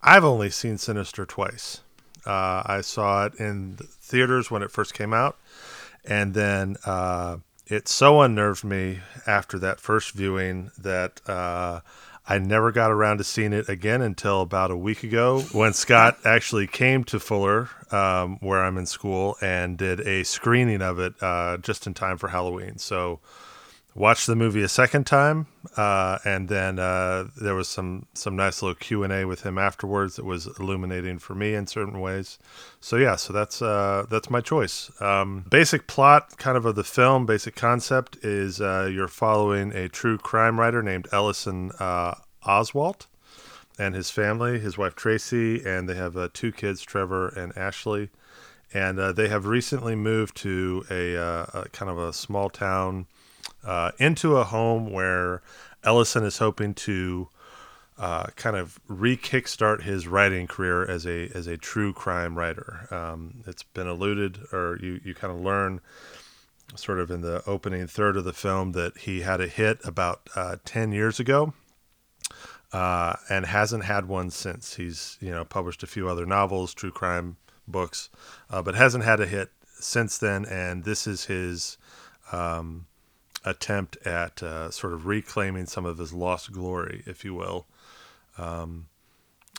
I've only seen Sinister twice. I saw it in theaters when it first came out and then it so unnerved me after that first viewing that uh, I never got around to seeing it again until about a week ago when Scott actually came to Fuller, um, where I'm in school, and did a screening of it uh, just in time for Halloween. So watched the movie a second time, uh, and then uh, there was some some nice little Q and A with him afterwards that was illuminating for me in certain ways. So yeah, so that's uh, that's my choice. Um, basic plot, kind of of the film, basic concept is uh, you're following a true crime writer named Ellison uh, Oswalt and his family, his wife Tracy, and they have uh, two kids, Trevor and Ashley. And they have recently moved to a, a kind of a small town uh, into a home where Ellison is hoping to uh, kind of re-kickstart his writing career as a as a true crime writer. Um, it's been alluded, or you you kind of learn, sort of in the opening third of the film, that he had a hit about uh, ten years ago. Uh, and hasn't had one since. He's you know published a few other novels, true crime books, uh, but hasn't had a hit since then. And this is his um, attempt at uh, sort of reclaiming some of his lost glory, if you will. Um,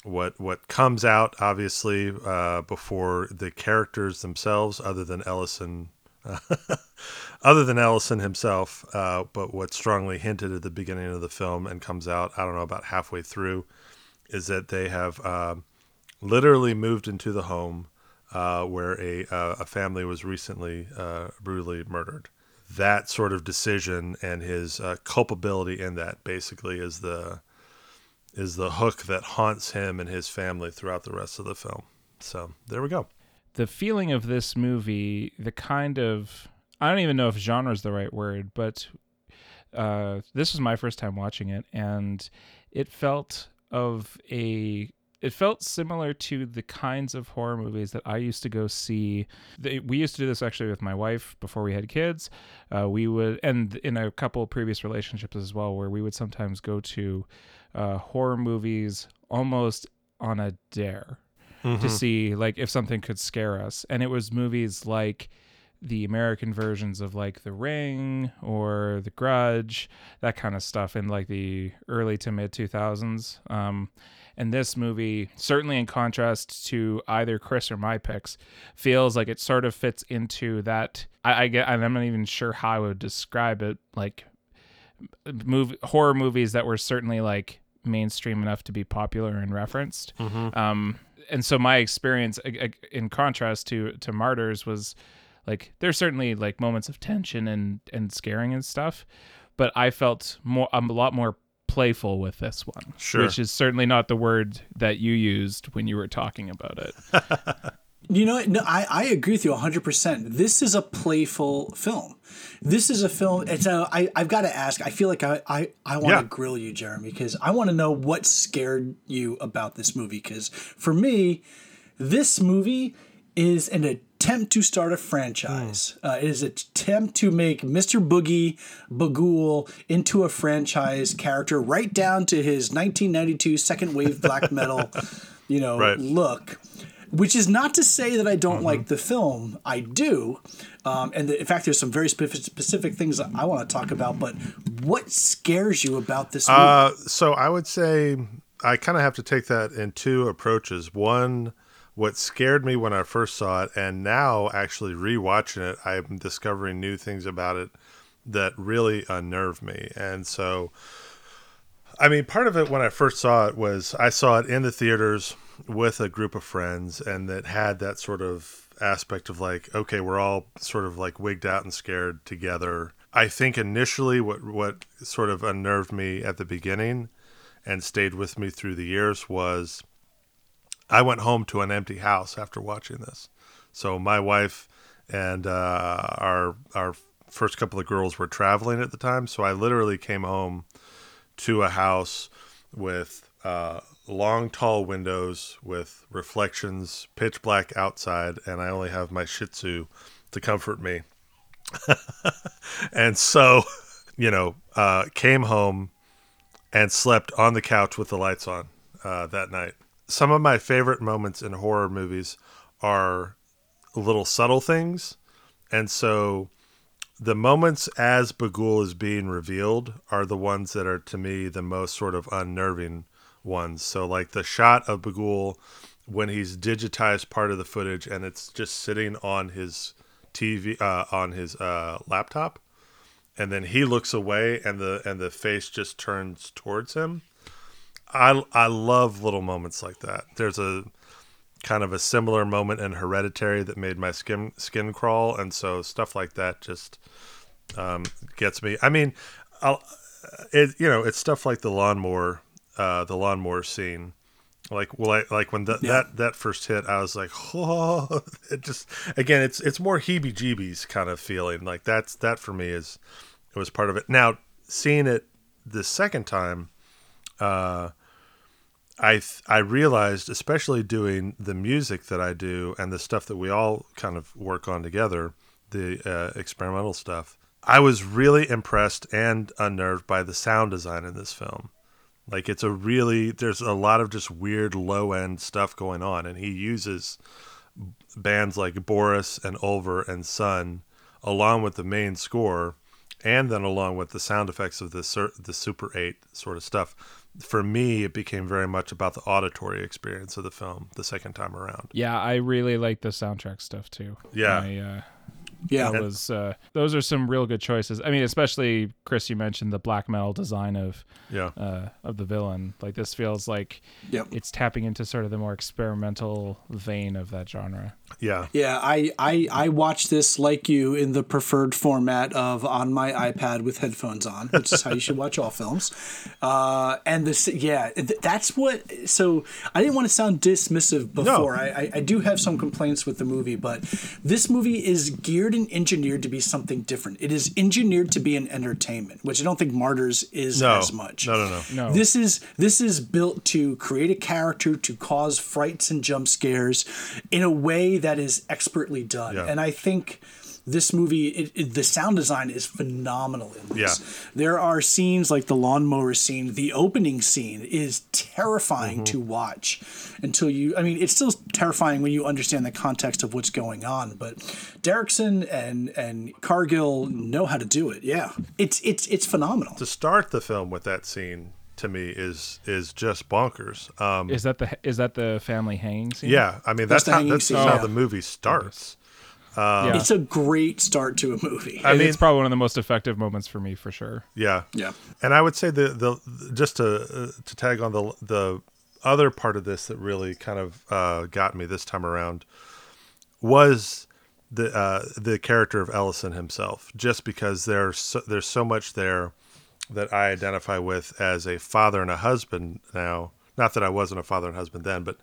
what what comes out obviously uh, before the characters themselves, other than Ellison, other than Ellison himself, uh, but what's strongly hinted at the beginning of the film and comes out, I don't know, about halfway through, is that they have um, literally moved into the home uh, where a uh, a family was recently uh, brutally murdered that sort of decision and his uh, culpability in that basically is the is the hook that haunts him and his family throughout the rest of the film. So there we go. The feeling of this movie, the kind of I don't even know if genre is the right word, but uh, this was my first time watching it, and it felt of a it felt similar to the kinds of horror movies that I used to go see. We used to do this actually with my wife before we had kids. Uh, we would, and in a couple previous relationships as well, where we would sometimes go to uh, horror movies almost on a dare mm-hmm. to see like if something could scare us. And it was movies like the American versions of like The Ring or The Grudge, that kind of stuff in like the early to mid 2000s. Um, and this movie, certainly in contrast to either Chris or my picks, feels like it sort of fits into that. I, I get, and I'm not even sure how I would describe it. Like, movie horror movies that were certainly like mainstream enough to be popular and referenced. Mm-hmm. Um, and so my experience, in contrast to to Martyrs, was like there's certainly like moments of tension and and scaring and stuff, but I felt more a lot more playful with this one. Sure. Which is certainly not the word that you used when you were talking about it. you know, no, I, I agree with you 100%. This is a playful film. This is a film. It's a, I, I've got to ask, I feel like I, I, I want to yeah. grill you, Jeremy, because I want to know what scared you about this movie. Because for me, this movie is an attempt to start a franchise. Mm. Uh, it is an attempt to make Mr. Boogie Bughuul into a franchise character, right down to his 1992 second wave black metal, you know, right. look. Which is not to say that I don't mm-hmm. like the film. I do, um, and the, in fact, there's some very specific, specific things I want to talk about. But what scares you about this movie? Uh, so I would say I kind of have to take that in two approaches. One what scared me when I first saw it, and now actually rewatching it, I'm discovering new things about it that really unnerve me. And so, I mean, part of it when I first saw it was I saw it in the theaters with a group of friends, and that had that sort of aspect of like, okay, we're all sort of like wigged out and scared together. I think initially what what sort of unnerved me at the beginning and stayed with me through the years was I went home to an empty house after watching this. So my wife and uh, our our first couple of girls were traveling at the time, so I literally came home to a house with uh, long, tall windows with reflections, pitch black outside, and I only have my Shih Tzu to comfort me. and so, you know, uh, came home and slept on the couch with the lights on uh, that night some of my favorite moments in horror movies are little subtle things. And so the moments as Bughuul is being revealed are the ones that are to me the most sort of unnerving ones. So like the shot of Bughuul when he's digitized part of the footage and it's just sitting on his TV uh, on his uh, laptop and then he looks away and the and the face just turns towards him. I I love little moments like that. There's a kind of a similar moment in Hereditary that made my skin skin crawl, and so stuff like that just um, gets me. I mean, I'll, it you know it's stuff like the lawnmower, uh, the lawnmower scene. Like well, I, like when th- Yeah. that that first hit, I was like, oh, it just again, it's it's more heebie-jeebies kind of feeling. Like that's that for me is it was part of it. Now seeing it the second time, uh, I th- I realized, especially doing the music that I do and the stuff that we all kind of work on together, the uh, experimental stuff. I was really impressed and unnerved by the sound design in this film. Like it's a really there's a lot of just weird low end stuff going on, and he uses bands like Boris and Ulver and Sun along with the main score, and then along with the sound effects of the the Super Eight sort of stuff. For me, it became very much about the auditory experience of the film the second time around. Yeah, I really like the soundtrack stuff too. Yeah. I, uh, Yeah. that was uh, those are some real good choices. I mean, especially Chris, you mentioned the black metal design of Yeah, uh, of the villain. Like this feels like Yep. it's tapping into sort of the more experimental vein of that genre. Yeah, Yeah, I, I I watch this like you in the preferred format of on my iPad with headphones on, which is how you should watch all films. Uh, and this, yeah, th- that's what. So I didn't want to sound dismissive before. I, I I do have some complaints with the movie, but this movie is geared and engineered to be something different. It is engineered to be an entertainment, which I don't think Martyrs is no, as much. no, no, no. No, This is this is built to create a character to cause frights and jump scares in a way that is expertly done. Yeah. And I think this movie, it, it- the sound design is phenomenal in this. Yeah. There are scenes like the lawnmower scene. The opening scene is terrifying Mm-hmm. to watch until you. I mean, it's still terrifying when you understand the context of what's going on. But Derrickson and and Cargill know how to do it. Yeah, it's it's it's phenomenal. To start the film with that scene to me is is just bonkers. Um, is that the is that the family hanging scene? yeah, I mean That's that's, how that's scene, how yeah. the movie starts. yeah. It's a great start to a movie. I mean, it's probably one of the most effective moments for me for sure. yeah, yeah. And I would say the the just to uh, to tag on the the other part of this that really kind of uh, got me this time around was the uh, the character of Ellison himself. Just because there's so, there's so much there that I identify with as a father and a husband now. Not that I wasn't a father and husband then, but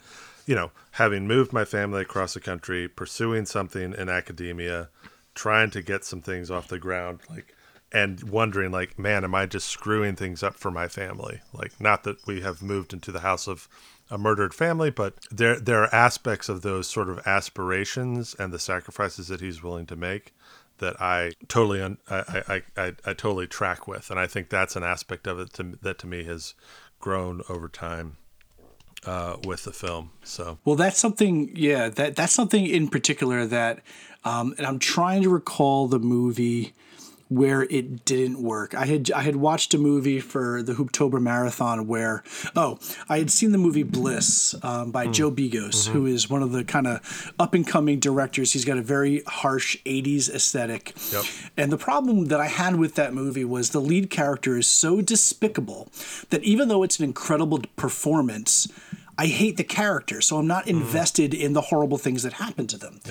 you know, having moved my family across the country, pursuing something in academia, trying to get some things off the ground, like and wondering like, man, am I just screwing things up for my family? Like not that we have moved into the house of a murdered family, but there there are aspects of those sort of aspirations and the sacrifices that he's willing to make that I totally un- I, I, I, I totally track with, and I think that's an aspect of it to, that to me has grown over time uh, with the film. So Well, that's something. Yeah, that that's something in particular that, um, and I'm trying to recall the movie where it didn't work. I had I had watched a movie for the Hooptober Marathon where oh I had seen the movie Bliss um, by mm. Joe Begos, mm-hmm. who is one of the kind of up and coming directors. He's got a very harsh '80s aesthetic, Yep. and the problem that I had with that movie was the lead character is so despicable that even though it's an incredible performance. I hate the character, so I'm not mm-hmm. invested in the horrible things that happen to them.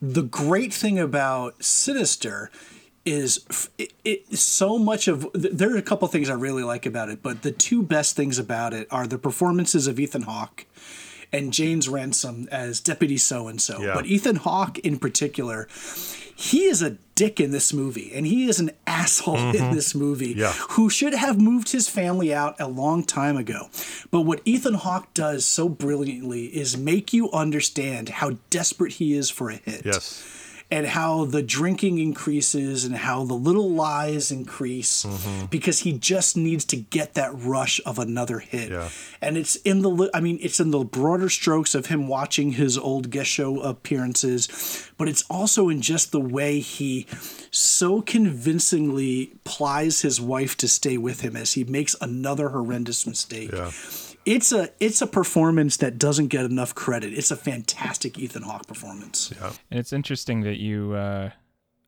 The great thing about Sinister is it, it so much of there are a couple things I really like about it, but the two best things about it are the performances of Ethan Hawke and James Ransom as Deputy So and So. But Ethan Hawke in particular, he is a dick in this movie, and he is an asshole in mm-hmm. this movie Yeah. who should have moved his family out a long time ago. But what Ethan Hawke does so brilliantly is make you understand how desperate he is for a hit yes, and how the drinking increases and how the little lies increase Mm-hmm. because he just needs to get that rush of another hit. Yeah. And it's in the I mean it's in the broader strokes of him watching his old guest show appearances, but it's also in just the way he so convincingly plies his wife to stay with him as he makes another horrendous mistake. Yeah. It's a it's a performance that doesn't get enough credit. It's a fantastic Ethan Hawke performance. yeah, And it's interesting that you, uh,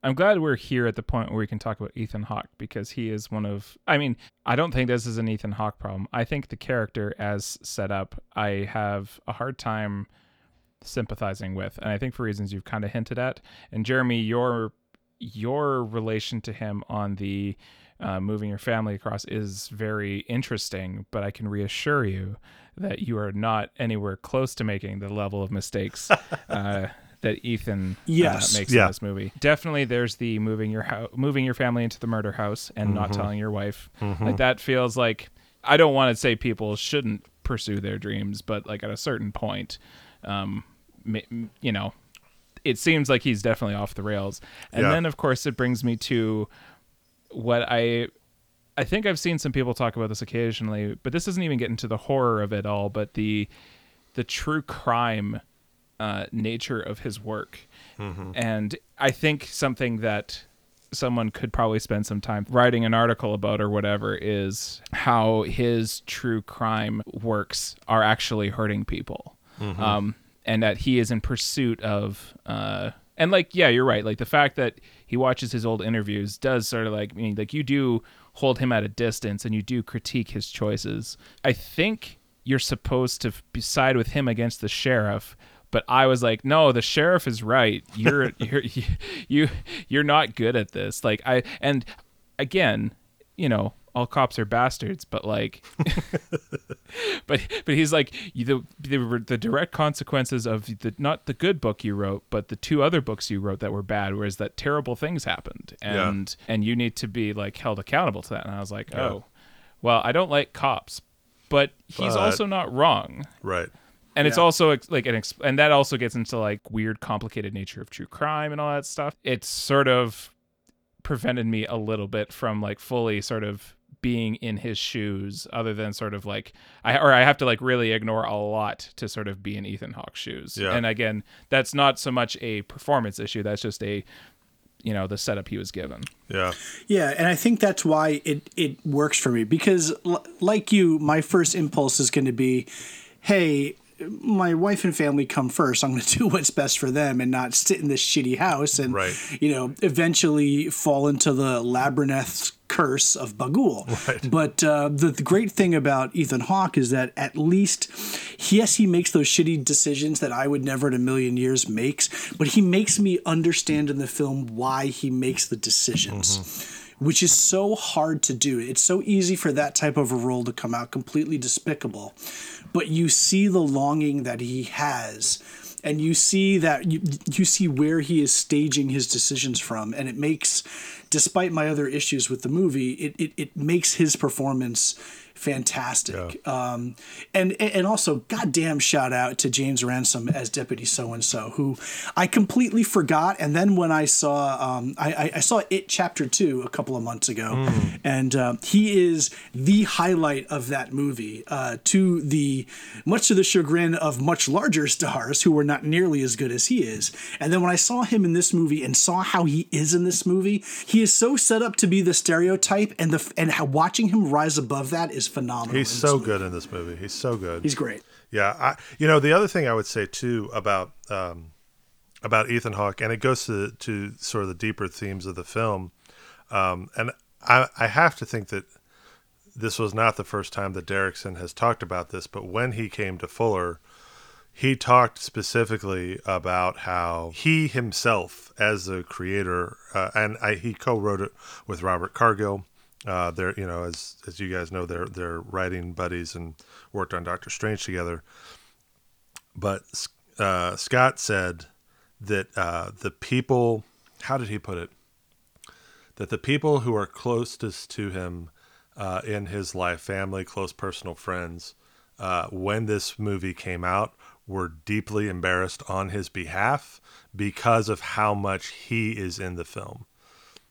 I'm glad we're here at the point where we can talk about Ethan Hawke because he is one of. I mean, I don't think this is an Ethan Hawke problem. I think the character as set up, I have a hard time sympathizing with, and I think for reasons you've kind of hinted at. And Jeremy, your your relation to him on the uh, moving your family across is very interesting, but I can reassure you that you are not anywhere close to making the level of mistakes uh, that Ethan yes. uh, makes Yeah. in this movie. Definitely, there's the moving your ho- moving your family into the murder house and not telling your wife. Like that feels like I don't want to say people shouldn't pursue their dreams, but like at a certain point, um, m- you know, it seems like he's definitely off the rails. And Yeah. then, of course, it brings me to what I I think I've seen some people talk about this occasionally, but this doesn't even get into the horror of it all, but the the true crime uh, nature of his work. And I think something that someone could probably spend some time writing an article about or whatever is how his true crime works are actually hurting people. Um, and that he is in pursuit of uh, and like yeah you're right. Like the fact that he watches his old interviews does sort of like I mean like you do hold him at a distance and you do critique his choices. I think you're supposed to side with him against the sheriff but i was like no the sheriff is right. You're you're you you're not good at this. Like i and again you know all cops are bastards but like but but he's like the, the the direct consequences of the not the good book you wrote but the two other books you wrote that were bad whereas that terrible things happened. Yeah. and and you need to be like held accountable to that. And i was like oh well i don't like cops but he's But- also not wrong. Right. and it's also like an ex- and that also gets into like weird complicated nature of true crime and all that stuff. It's sort of prevented me a little bit from like fully sort of being in his shoes other than sort of like I or I have to like really ignore a lot to sort of be in Ethan Hawke's shoes. Yeah. And again, that's not so much a performance issue, that's just a you know, the setup he was given. Yeah. Yeah, and I think that's why it it works for me because l- like you, my first impulse is going to be, hey, my wife and family come first. I'm going to do what's best for them and not sit in this shitty house and Right. you know eventually fall into the labyrinth curse of Bughuul. But uh, the, the great thing about Ethan Hawke is that at least, yes, he makes those shitty decisions that I would never in a million years makes, but he makes me understand in the film why he makes the decisions. Which is so hard to do. It's so easy for that type of a role to come out completely despicable. But you see the longing that he has and you see that you, you see where he is staging his decisions from and it makes despite my other issues with the movie it, it, it makes his performance fantastic. Um, and and also goddamn shout out to James Ransom as Deputy So and So who I completely forgot. And then when I saw um, I, I- saw it chapter two a couple of months ago. And uh, he is the highlight of that movie uh, to the much to the chagrin of much larger stars who were not nearly as good as he is. And then when I saw him in this movie and saw how he is in this movie he is so set up to be the stereotype and the and how watching him rise above that is phenomenal He's so movie. good in this movie. He's so good. he's great Yeah, I, you know the other thing I would say too about um, about Ethan Hawke, and it goes to to sort of the deeper themes of the film, um, and I, I have to think that this was not the first time that Derrickson has talked about this, but when he came to Fuller, he talked specifically about how he himself, as a creator, uh, and I, he co-wrote it with Robert Cargill. Uh, they're, you know, as as you guys know, they're they're writing buddies and worked on Doctor Strange together. But uh, Scott said that uh, the people, how did he put it? That the people who are closest to him uh, in his life, family, close personal friends, uh, when this movie came out, were deeply embarrassed on his behalf because of how much he is in the film.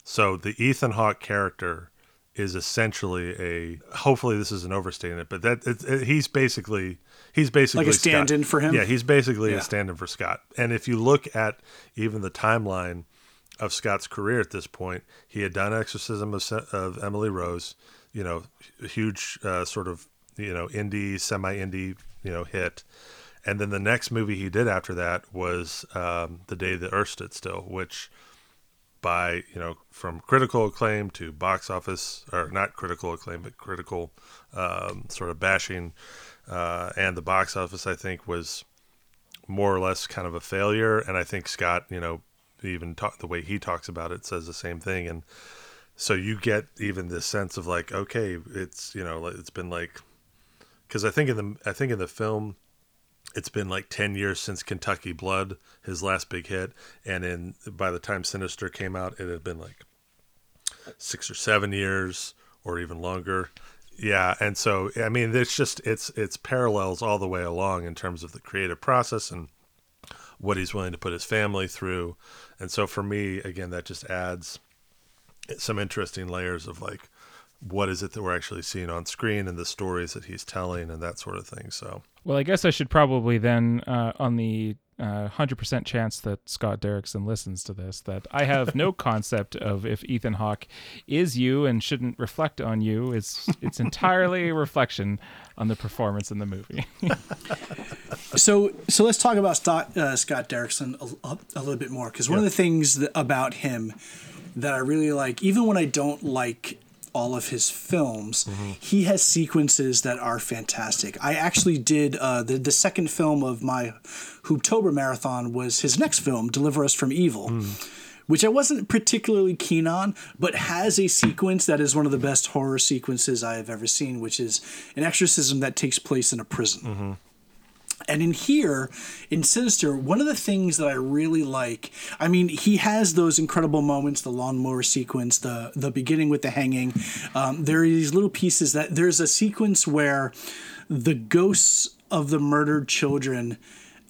So the Ethan Hawke character is essentially a. Hopefully, this isn't overstating it, but that it, it- he's basically he's basically Like a stand-in for him? Yeah, he's basically Yeah. a stand-in for Scott. And if you look at even the timeline of Scott's career at this point, he had done Exorcism of, of Emily Rose, you know, huge uh, sort of you know indie, semi-indie, you know, hit. And then the next movie he did after that was um, The Day the Earth Stood Still, which by you know from critical acclaim to box office or not critical acclaim but critical um, sort of bashing uh, and the box office I think was more or less kind of a failure. And I think Scott you know even talk, the way he talks about it says the same thing. And so you get even this sense of like okay it's you know it's been like because I think in the I think in the film it's been like 10 years since Kentucky Blood, his last big hit, and in by the time Sinister came out, it had been like 6 or 7 years or even longer. Yeah, and so I mean it's just it's it's parallels all the way along in terms of the creative process and what he's willing to put his family through. And so for me, again, that just adds some interesting layers of like what is it that we're actually seeing on screen and the stories that he's telling and that sort of thing. So, well, I guess I should probably then, uh, on the uh, 100% chance that Scott Derrickson listens to this, that I have no concept of if Ethan Hawke is you and shouldn't reflect on you. It's it's entirely a reflection on the performance in the movie. so so let's talk about Scott, uh, Scott Derrickson a, a, little bit more because one of the things that, about him that I really like, even when I don't like all of his films, mm-hmm. he has sequences that are fantastic. I actually did uh, the the second film of my Hooptober marathon was his next film, Deliver Us from Evil. Mm. Which I wasn't particularly keen on, but has a sequence that is one of the best horror sequences I have ever seen, which is an exorcism that takes place in a prison. Mm-hmm. And in here, in Sinister, one of the things that I really like, I mean, he has those incredible moments, the lawnmower sequence, the the beginning with the hanging. Um, there are these little pieces that there's a sequence where the ghosts of the murdered children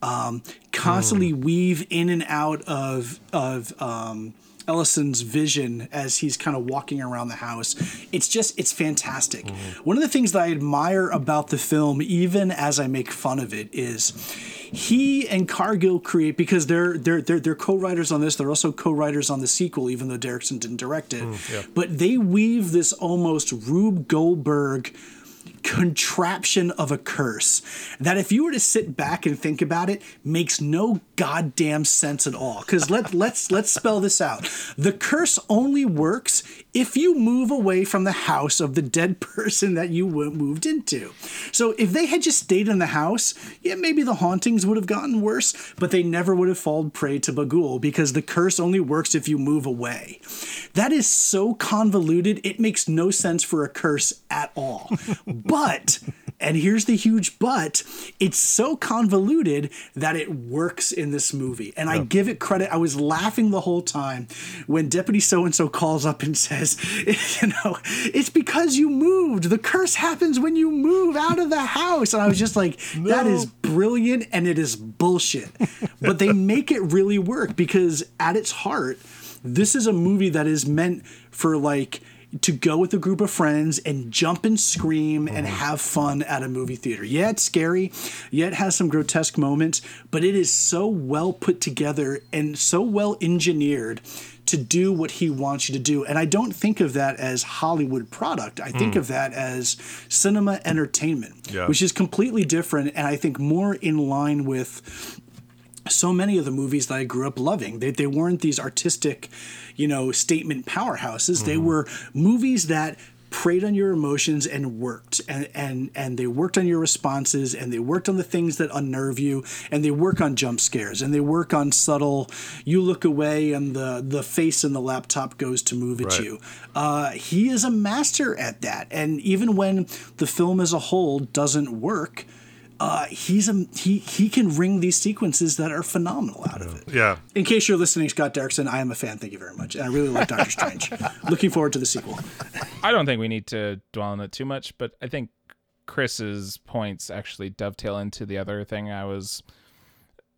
um, constantly mm. weave in and out of of um, Ellison's vision as he's kind of walking around the house. It's just it's fantastic. Mm-hmm. One of the things that I admire about the film, even as I make fun of it, is he and Cargill create because they're they're they're, they're co-writers on this. They're also co-writers on the sequel, even though Derrickson didn't direct it. Mm, yeah. But they weave this almost Rube Goldberg contraption of a curse that if you were to sit back and think about it makes no goddamn sense at all. Cuz let let's let's spell this out. The curse only works if you move away from the house of the dead person that you moved into. So if they had just stayed in the house yeah maybe the hauntings would have gotten worse but they never would have fallen prey to Bughuul because the curse only works if you move away. That is so convoluted it makes no sense for a curse at all but, and here's the huge but, it's so convoluted that it works in this movie. And I give it credit. I was laughing the whole time when Deputy So and so calls up and says, you know, it's because you moved. The curse happens when you move out of the house. And I was just like, no. that is brilliant and it is bullshit. but they make it really work because at its heart, this is a movie that is meant for like to go with a group of friends and jump and scream and mm-hmm. have fun at a movie theater. Yeah, it's scary. Yeah, it has some grotesque moments, but it is so well put together and so well engineered to do what he wants you to do. And I don't think of that as Hollywood product. I think mm. of that as cinema entertainment, yeah. which is completely different and I think more in line with so many of the movies that I grew up loving. They, they weren't these artistic, you know, statement powerhouses. Mm-hmm. They were movies that preyed on your emotions and worked and, and and they worked on your responses and they worked on the things that unnerve you and they work on jump scares and they work on subtle you look away and the the face in the laptop goes to move at right. you uh, he is a master at that and even when the film as a whole doesn't work uh, he's a he he can ring these sequences that are phenomenal out of it. Yeah. In case you're listening, Scott Derrickson, I am a fan. Thank you very much, and I really like Doctor Strange. Looking forward to the sequel. I don't think we need to dwell on it too much, but I think Chris's points actually dovetail into the other thing I was.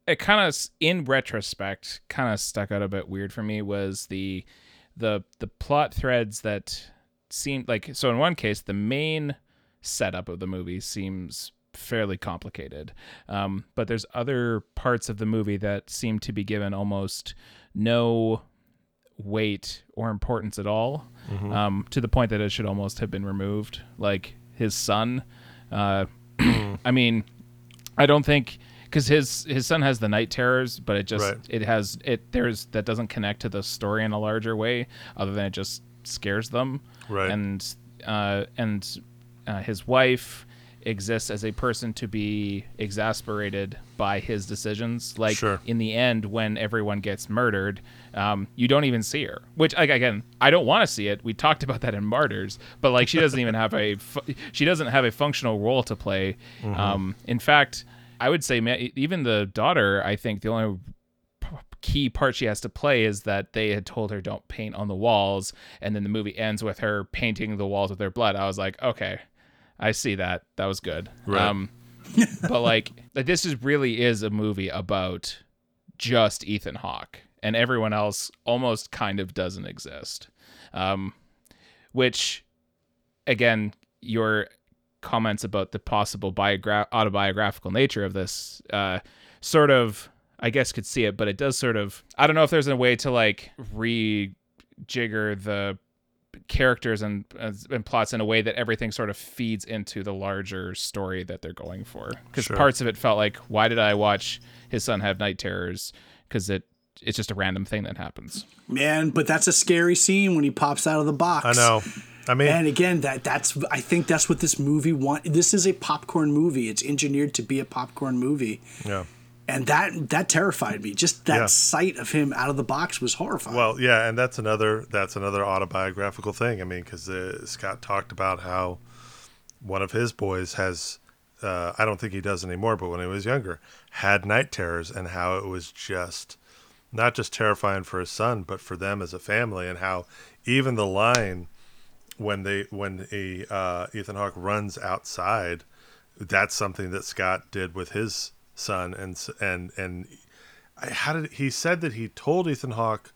It kind of, in retrospect, kind of stuck out a bit weird for me was the the the plot threads that seemed like so in one case the main setup of the movie seems fairly complicated. Um, but there's other parts of the movie that seem to be given almost no weight or importance at all, mm-hmm. um, to the point that it should almost have been removed. Like his son. Uh, I mean, I don't think because his his son has the night terrors, but it just Right. it has it there's that doesn't connect to the story in a larger way, other than it just scares them. Right. And uh, and uh, his wife exists as a person to be exasperated by his decisions. Like Sure. in the end, when everyone gets murdered, um, you don't even see her. Which, like, again, I don't want to see it. We talked about that in Martyrs, but like, she doesn't even have a fu- she doesn't have a functional role to play. Um, in fact, I would say, even the daughter, I think the only key part she has to play is that they had told her don't paint on the walls, and then the movie ends with her painting the walls with their blood. I was like, okay, I see that. That was good. Right. Um, but like, this is really is a movie about just Ethan Hawke, and everyone else almost kind of doesn't exist. Um, which, again, your comments about the possible biogra- autobiographical nature of this uh, sort of, I guess, could see it, but it does sort of. I don't know if there's a way to like rejigger the characters and and plots in a way that everything sort of feeds into the larger story that they're going for. Because Sure. parts of it felt like, why did I watch his son have night terrors? Because it it's just a random thing that happens. Man, but that's a scary scene when he pops out of the box. I know. I mean, And again, that that's I think that's what this movie want. This is a popcorn movie. It's engineered to be a popcorn movie, yeah. And that that terrified me. Just that Yeah. sight of him out of the box was horrifying. Well, yeah, and that's another that's another autobiographical thing. I mean, because uh, Scott talked about how one of his boys has. Uh, I don't think he does anymore, but when he was younger, had night terrors, and how it was just not just terrifying for his son, but for them as a family, and how even the line when they when a uh, Ethan Hawke runs outside, that's something that Scott did with his son, and and and I- how did he said that he told Ethan Hawke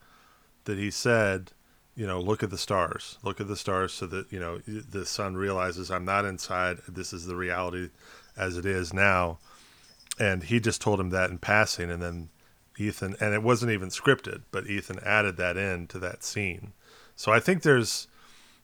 that he said, you know, look at the stars, look at the stars, so that you know the son realizes I'm not inside. This is the reality as it is now, and he just told him that in passing, and then Ethan, and it wasn't even scripted, but Ethan added that in to that scene. So I think there's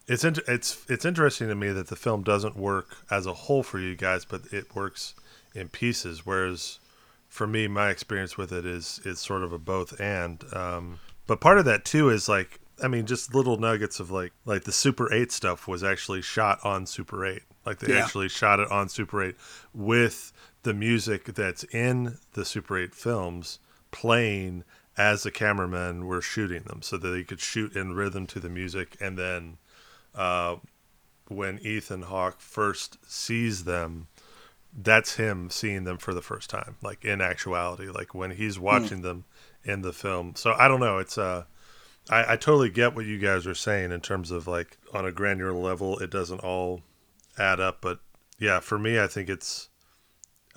it's it's it's interesting to me that the film doesn't work as a whole for you guys, but it works in pieces. Whereas for me, my experience with it is is sort of a both and. Um, but part of that too is like I mean, just little nuggets of like like the Super Eight stuff was actually shot on Super Eight. Like they Yeah. actually shot it on Super Eight with the music that's in the Super Eight films playing as the cameramen were shooting them, so that they could shoot in rhythm to the music, and then uh, when Ethan Hawke first sees them, that's him seeing them for the first time, like in actuality, like when he's watching them in the film. So I don't know. It's uh, I, I totally get what you guys are saying in terms of like on a granular level, it doesn't all add up. But yeah, for me, I think it's,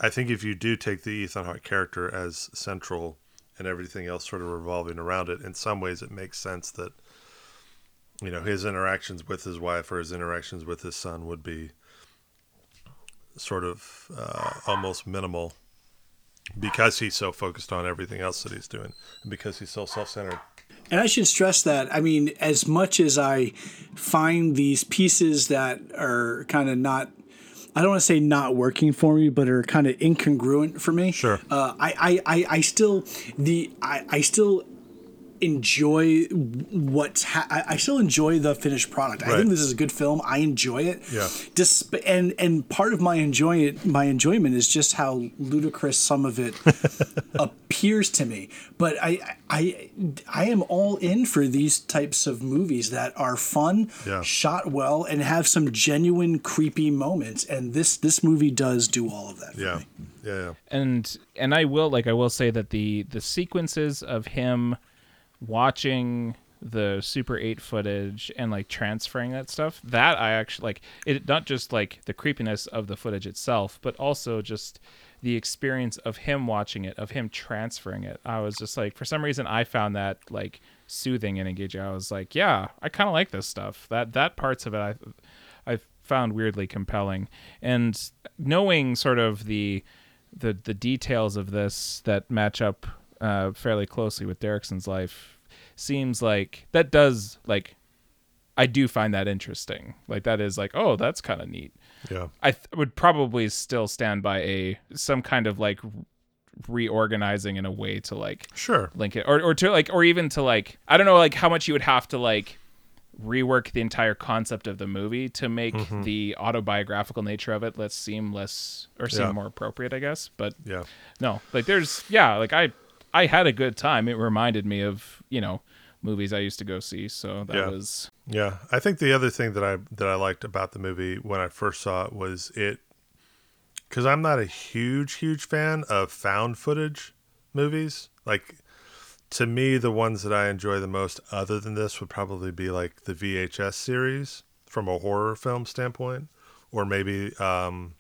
I think if you do take the Ethan Hawke character as central and everything else sort of revolving around it, in some ways it makes sense that you know his interactions with his wife or his interactions with his son would be sort of uh, almost minimal because he's so focused on everything else that he's doing and because he's so self-centered And I should stress that, I mean, as much as I find these pieces that are kind of not, I don't want to say not working for me, but are kind of incongruent for me. Sure. Uh, I, I, I, I still, the, I, I still enjoy what's ha- I, I still enjoy the finished product. I think this is a good film. I enjoy it. Yeah. Just and and part of my enjoy it my enjoyment is just how ludicrous some of it appears to me. But I I I am all in for these types of movies that are fun, Yeah. shot well, and have some genuine creepy moments. And this this movie does do all of that. For yeah me. yeah yeah and and I will like I will say that the the sequences of him watching the Super 8 footage and like transferring that stuff that I actually like it not just like the creepiness of the footage itself but also just the experience of him watching it of him transferring it. I was just like for some reason I found that like soothing and engaging. I was like yeah I kind of like this stuff. That that parts of it I I found weirdly compelling. And knowing sort of the the the details of this that match up uh, fairly closely with Derrickson's life seems like that does like I do find that interesting. Like that is like oh that's kind of neat. yeah I th- would probably still stand by a some kind of like reorganizing in a way to like Sure. link it or, or to like or even to like i don't know like how much you would have to like rework the entire concept of the movie to make Mm-hmm. the autobiographical nature of it let's seem less or seem Yeah. more appropriate i guess but Yeah. no like there's yeah like i i had a good time it reminded me of you know movies i used to go see so that Yeah. was Yeah, I think the other thing that I that I liked about the movie when I first saw it was it because I'm not a huge huge fan of found footage movies. Like to me, the ones that I enjoy the most, other than this, would probably be like the VHS series from a horror film standpoint, or maybe um,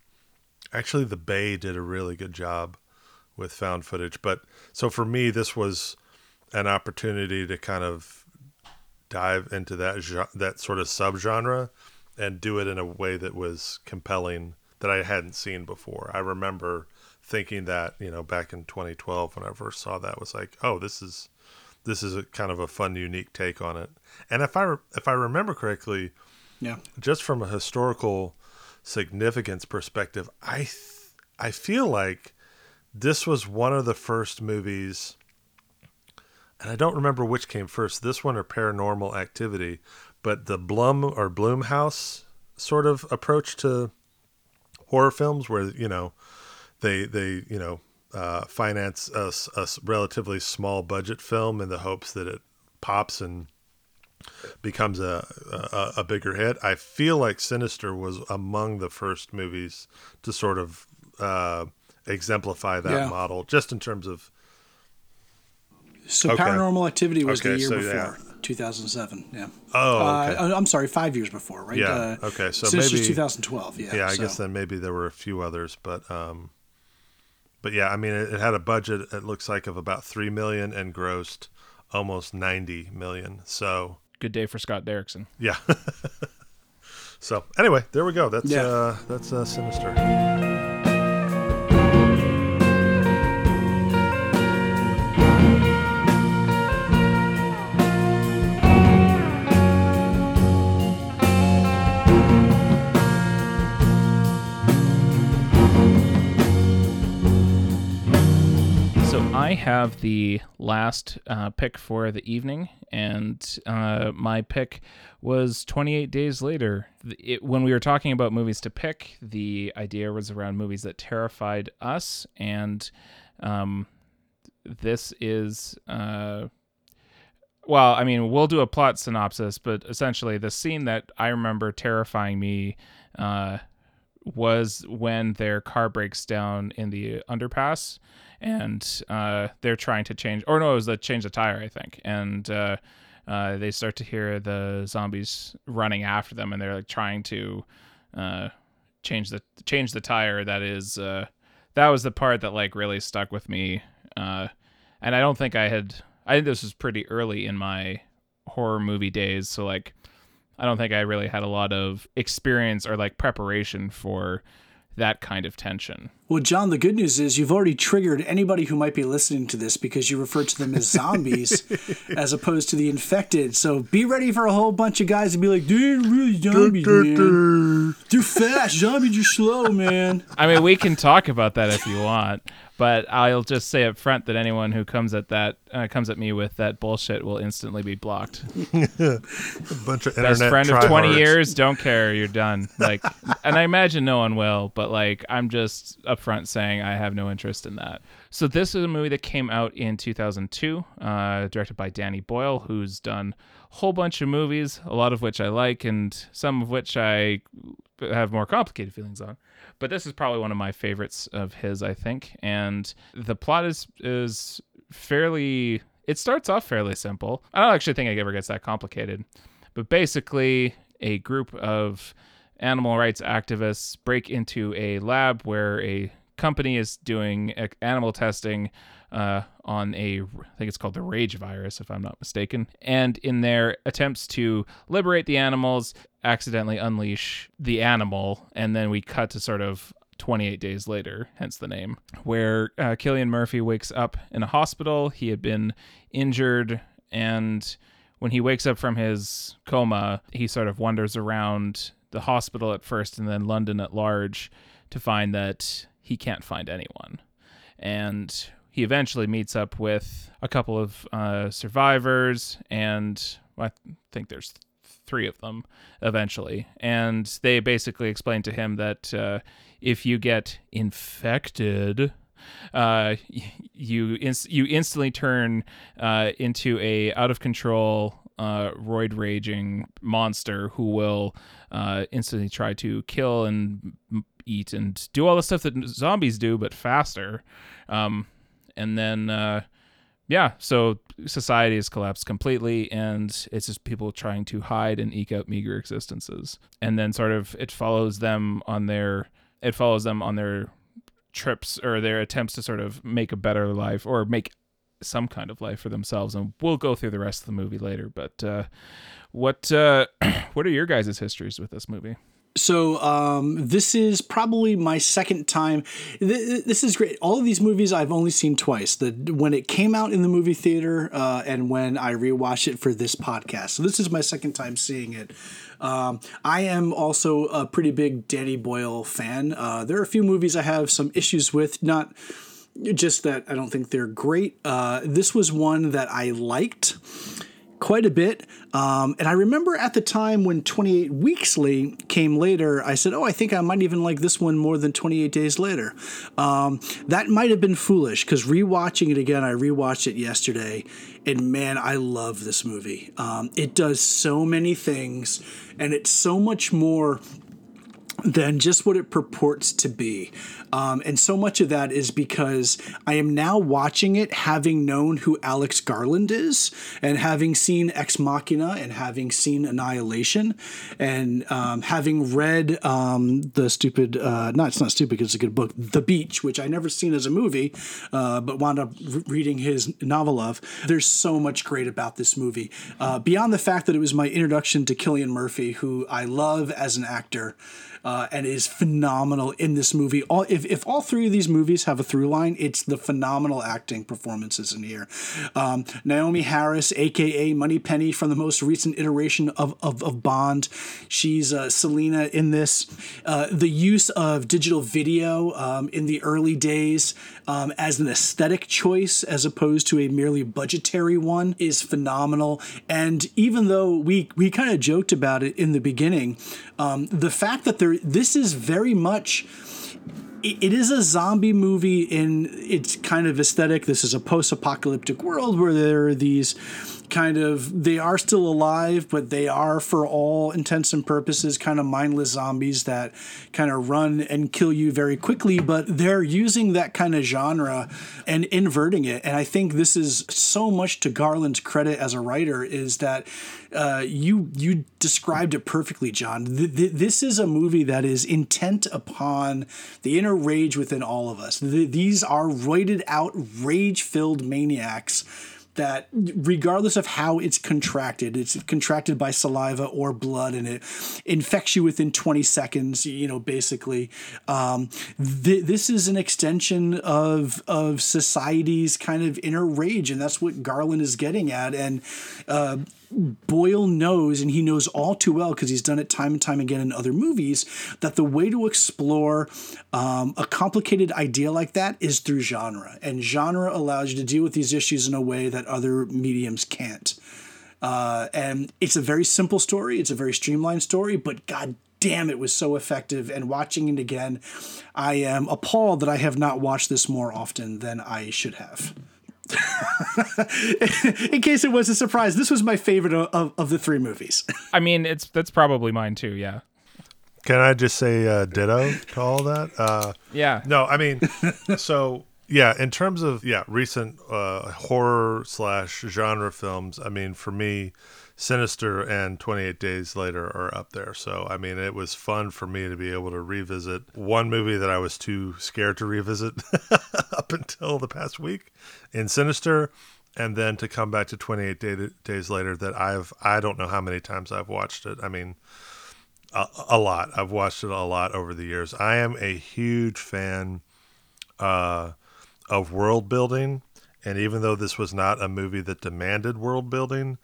actually the Bay did a really good job with found footage. But so for me, this was an opportunity to kind of dive into that that sort of subgenre and do it in a way that was compelling that I hadn't seen before. I remember thinking that you know back in 2012 when I first saw that was like, oh, this is this is a kind of a fun, unique take on it. And if I re- if I remember correctly, Yeah. just from a historical significance perspective, I th- I feel like this was one of the first movies, and I don't remember which came first, this one or Paranormal Activity, but the Blum or Blumhouse sort of approach to horror films, where you know they they you know uh, finance a relatively small budget film in the hopes that it pops and becomes a, a a bigger hit. I feel like Sinister was among the first movies to sort of uh, exemplify that Yeah. model, just in terms of So Okay. Paranormal Activity was the year so, before, yeah. 2007. Yeah. oh okay. Uh, I'm sorry, five years before, right? Yeah, Uh, okay, so Sinister's maybe- 2012. Yeah. yeah, I so- guess then maybe there were a few others, but um, but yeah, I mean, it, it had a budget. It looks like of about three million and grossed almost ninety million. So good day for scott derrickson yeah. so anyway, there we go. That's Yeah. uh, that's uh, sinister. Have the last uh, pick for the evening, and uh, my pick was 28 Days Later. It, when we were talking about movies to pick, the idea was around movies that terrified us, and um, this is. Uh, well, I mean, we'll do a plot synopsis, but essentially, the scene that I remember terrifying me uh, was when their car breaks down in the underpass and uh, they're trying to change or no it was the change the tire i think and uh, uh, they start to hear the zombies running after them and they're like trying to uh, change the change the tire that is uh, that was the part that like really stuck with me uh, and i don't think i had i think this was pretty early in my horror movie days so like I don't think I really had a lot of experience or like preparation for that kind of tension. Well, John, the good news is you've already triggered anybody who might be listening to this because you referred to them as zombies as opposed to the infected. So be ready for a whole bunch of guys to be like, dude, really zombies, man. They're fast. Zombies are slow, man. I mean, we can talk about that if you want, but I'll just say up front that anyone who comes at that uh, comes at me with that bullshit will instantly be blocked. A bunch of Best friend of 20 tryhards. years, don't care, you're done. Like, and I imagine no one will, but like, I'm just upfront saying I have no interest in that. So this is a movie that came out in 2002, uh, directed by Danny Boyle, who's done a whole bunch of movies, a lot of which I like, and some of which I have more complicated feelings on. But this is probably one of my favorites of his, I think. And the plot is is fairly. It starts off fairly simple. I don't actually think it ever gets that complicated. But basically, a group of animal rights activists break into a lab where a company is doing animal testing uh, on a, I think it's called the rage virus, if I'm not mistaken. And in their attempts to liberate the animals, accidentally unleash the animal. And then we cut to sort of 28 days later, hence the name, where uh, Cillian Murphy wakes up in a hospital. He had been injured, and when he wakes up from his coma, he sort of wanders around the hospital at first and then London at large to find that he can't find anyone. and he eventually meets up with a couple of uh, survivors, and I think there's three of them eventually, and they basically explain to him that uh, if you get infected uh, you ins- you instantly turn uh, into a out of control uh, roid raging monster who will uh, instantly try to kill and eat and do all the stuff that zombies do, but faster. Um, and then, uh, yeah, so society has collapsed completely, and it's just people trying to hide and eke out meager existences. And then, sort of, it follows them on their it follows them on their trips or their attempts to sort of make a better life or make some kind of life for themselves and we'll go through the rest of the movie later but uh, what uh, what are your guys' histories with this movie so um, this is probably my second time. Th- this is great. All of these movies I've only seen twice. The when it came out in the movie theater, uh, and when I rewatched it for this podcast. So this is my second time seeing it. Um, I am also a pretty big Danny Boyle fan. Uh, there are a few movies I have some issues with. Not just that I don't think they're great. Uh, this was one that I liked quite a bit. Um, and I remember at the time when 28 Weeks Late came later, I said, Oh, I think I might even like this one more than 28 Days Later. Um, that might have been foolish because rewatching it again, I rewatched it yesterday, and man, I love this movie. Um, it does so many things, and it's so much more than just what it purports to be. Um, and so much of that is because I am now watching it having known who Alex Garland is and having seen Ex Machina and having seen Annihilation and um, having read um, the stupid, uh, not, it's not stupid it's a good book, The Beach, which I never seen as a movie, uh, but wound up re- reading his novel of. There's so much great about this movie. Uh, beyond the fact that it was my introduction to Cillian Murphy, who I love as an actor uh, and is phenomenal in this movie. All if, if all three of these movies have a through line, it's the phenomenal acting performances in here. Um, Naomie Harris, aka Moneypenny, from the most recent iteration of of, of Bond, she's uh, Selena in this. Uh, the use of digital video um, in the early days um, as an aesthetic choice as opposed to a merely budgetary one is phenomenal. And even though we we kind of joked about it in the beginning, um, the fact that there this is very much it is a zombie movie in its kind of aesthetic. This is a post-apocalyptic world where there are these kind of they are still alive, but they are for all intents and purposes kind of mindless zombies that kind of run and kill you very quickly, but they're using that kind of genre and inverting it. And I think this is so much to Garland's credit as a writer is that uh, you you described it perfectly, John. Th- th- this is a movie that is intent upon the inner rage within all of us. Th- these are roided out, rage filled maniacs that regardless of how it's contracted, it's contracted by saliva or blood, and it infects you within 20 seconds. You know, basically, um, th- this is an extension of of society's kind of inner rage, and that's what Garland is getting at. And uh, Boyle knows, and he knows all too well because he's done it time and time again in other movies, that the way to explore um, a complicated idea like that is through genre. And genre allows you to deal with these issues in a way that other mediums can't. Uh, and it's a very simple story, it's a very streamlined story, but god damn, it was so effective. And watching it again, I am appalled that I have not watched this more often than I should have. in case it was a surprise, this was my favorite of, of the three movies. I mean, it's that's probably mine too. Yeah. Can I just say uh, ditto to all that? Uh, yeah. No, I mean, so yeah, in terms of yeah, recent uh, horror slash genre films. I mean, for me, Sinister and 28 Days Later are up there. So, I mean, it was fun for me to be able to revisit one movie that I was too scared to revisit up until the past week in Sinister and then to come back to 28 day, days later that I've I don't know how many times I've watched it. I mean, a, a, lot. I've watched it a lot over the years. I am a huge fan uh, of world building, and even though this was not a movie that demanded world building,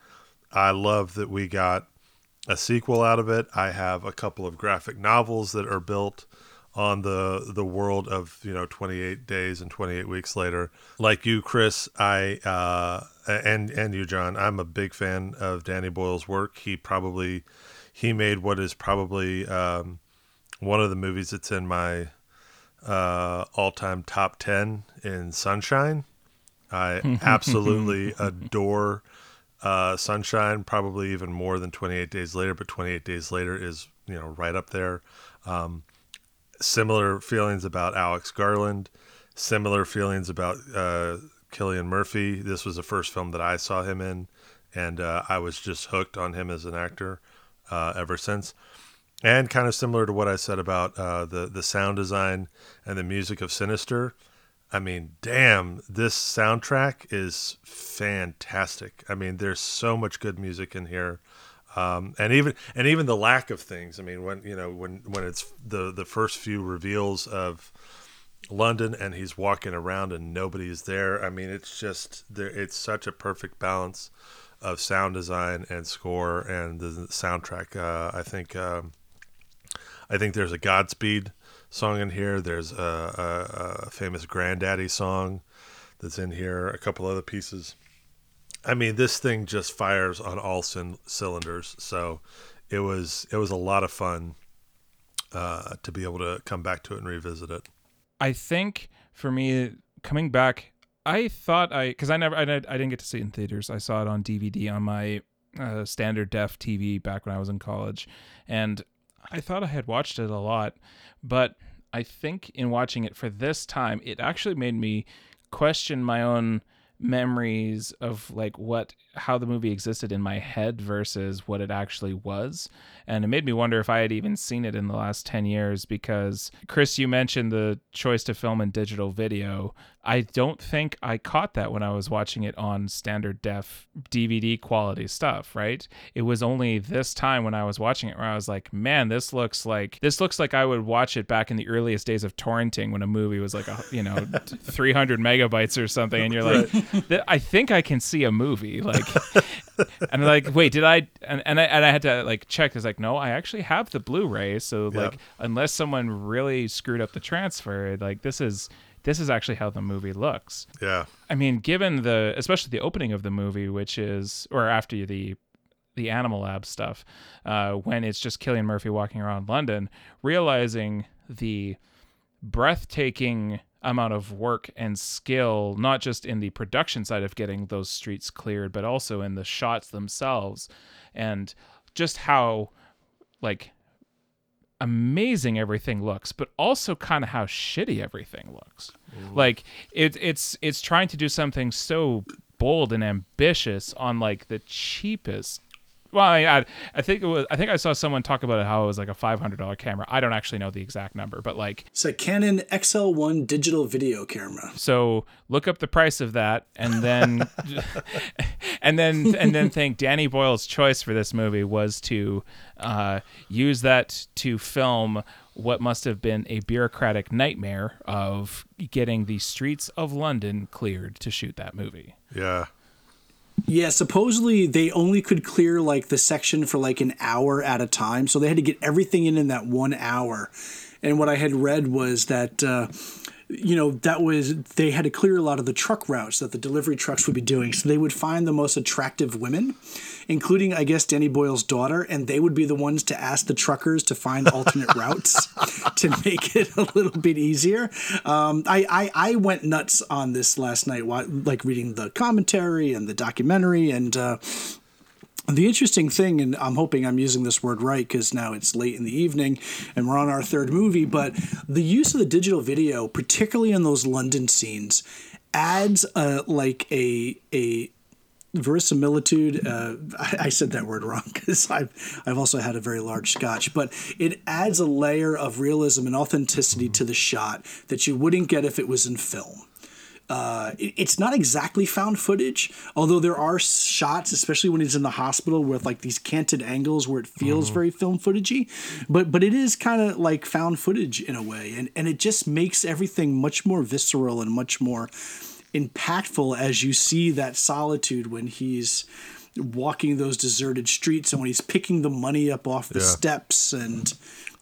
I love that we got a sequel out of it. I have a couple of graphic novels that are built on the the world of you know 28 days and 28 weeks later. Like you, Chris, I uh, and and you, John, I'm a big fan of Danny Boyle's work. He probably he made what is probably um, one of the movies that's in my uh, all-time top 10 in Sunshine. I absolutely adore uh, Sunshine, probably even more than 28 Days Later, but 28 Days Later is, you know, right up there. Um, similar feelings about Alex Garland, similar feelings about uh, Cillian Murphy. This was the first film that I saw him in, and uh, I was just hooked on him as an actor uh, ever since. And kind of similar to what I said about uh, the the sound design and the music of Sinister. I mean, damn, this soundtrack is fantastic. I mean, there's so much good music in here. Um, and even and even the lack of things. I mean, when you know when when it's the the first few reveals of London and he's walking around and nobody's there. I mean, it's just there. It's such a perfect balance of sound design and score and the soundtrack. Uh, I think um, I think there's a Godspeed song in here. There's a, a, a famous Grandaddy song that's in here. A couple other pieces. I mean, this thing just fires on all c- cylinders. So it was it was a lot of fun uh, to be able to come back to it and revisit it. I think for me coming back, I thought I because I never I, I didn't get to see it in theaters. I saw it on DVD on my uh, standard def TV back when I was in college, and I thought I had watched it a lot, but I think in watching it for this time, it actually made me question my own memories of like what how the movie existed in my head versus what it actually was. And it made me wonder if i had even seen it in the last 10 years because chris you mentioned the choice to film in digital video. I don't think i caught that when i was watching it on standard def dvd quality stuff right? It was only this time when i was watching it where i was like man this looks like this looks like i would watch it back in the earliest days of torrenting when a movie was like a you know 300 megabytes or something and you're like I think I can see a movie. Like, and I'm like, wait, did I? And, and I and I had to like check. It's like, no, I actually have the Blu-ray. So like, unless someone really screwed up the transfer, like this is this is actually how the movie looks. Yeah, I mean, given the especially the opening of the movie, which is or after the the Animal Lab stuff, uh, when it's just Cillian Murphy walking around London, realizing the breathtaking amount of work and skill, not just in the production side of getting those streets cleared, but also in the shots themselves, and just how like amazing everything looks, but also kind of how shitty everything looks. Like it, it's it's trying to do something so bold and ambitious on like the cheapest. Well, I, I, I think it was. I think I saw someone talk about it how it was like a five hundred dollar camera. I don't actually know the exact number, but like It's a Canon XL1 digital video camera. so look up the price of that and then and then and then think Danny Boyle's choice for this movie was to uh, use that to film what must have been a bureaucratic nightmare of getting the streets of London cleared to shoot that movie. yeah, Yeah, supposedly they only could clear like the section for like an hour at a time, so they had to get everything in in that one hour. And what I had read was that uh, you know that was they had to clear a lot of the truck routes that the delivery trucks would be doing, so they would find the most attractive women, including I guess Danny Boyle's daughter, and they would be the ones to ask the truckers to find alternate routes to make it a little bit easier. Um, I, I I went nuts on this last night, like reading the commentary and the documentary, and uh, the interesting thing, and I'm hoping I'm using this word right because now it's late in the evening and we're on our third movie, but the use of the digital video, particularly in those London scenes, adds a like a a verisimilitude. Uh, I, I said that word wrong because I've I've also had a very large scotch, but it adds a layer of realism and authenticity to the shot that you wouldn't get if it was in film. Uh, it- it's not exactly found footage, although there are shots, especially when he's in the hospital, with like these canted angles where it feels very film footagey. But but it is kind of like found footage in a way, and and it just makes everything much more visceral and much more impactful as you see that solitude when he's walking those deserted streets and when he's picking the money up off the Yeah. steps and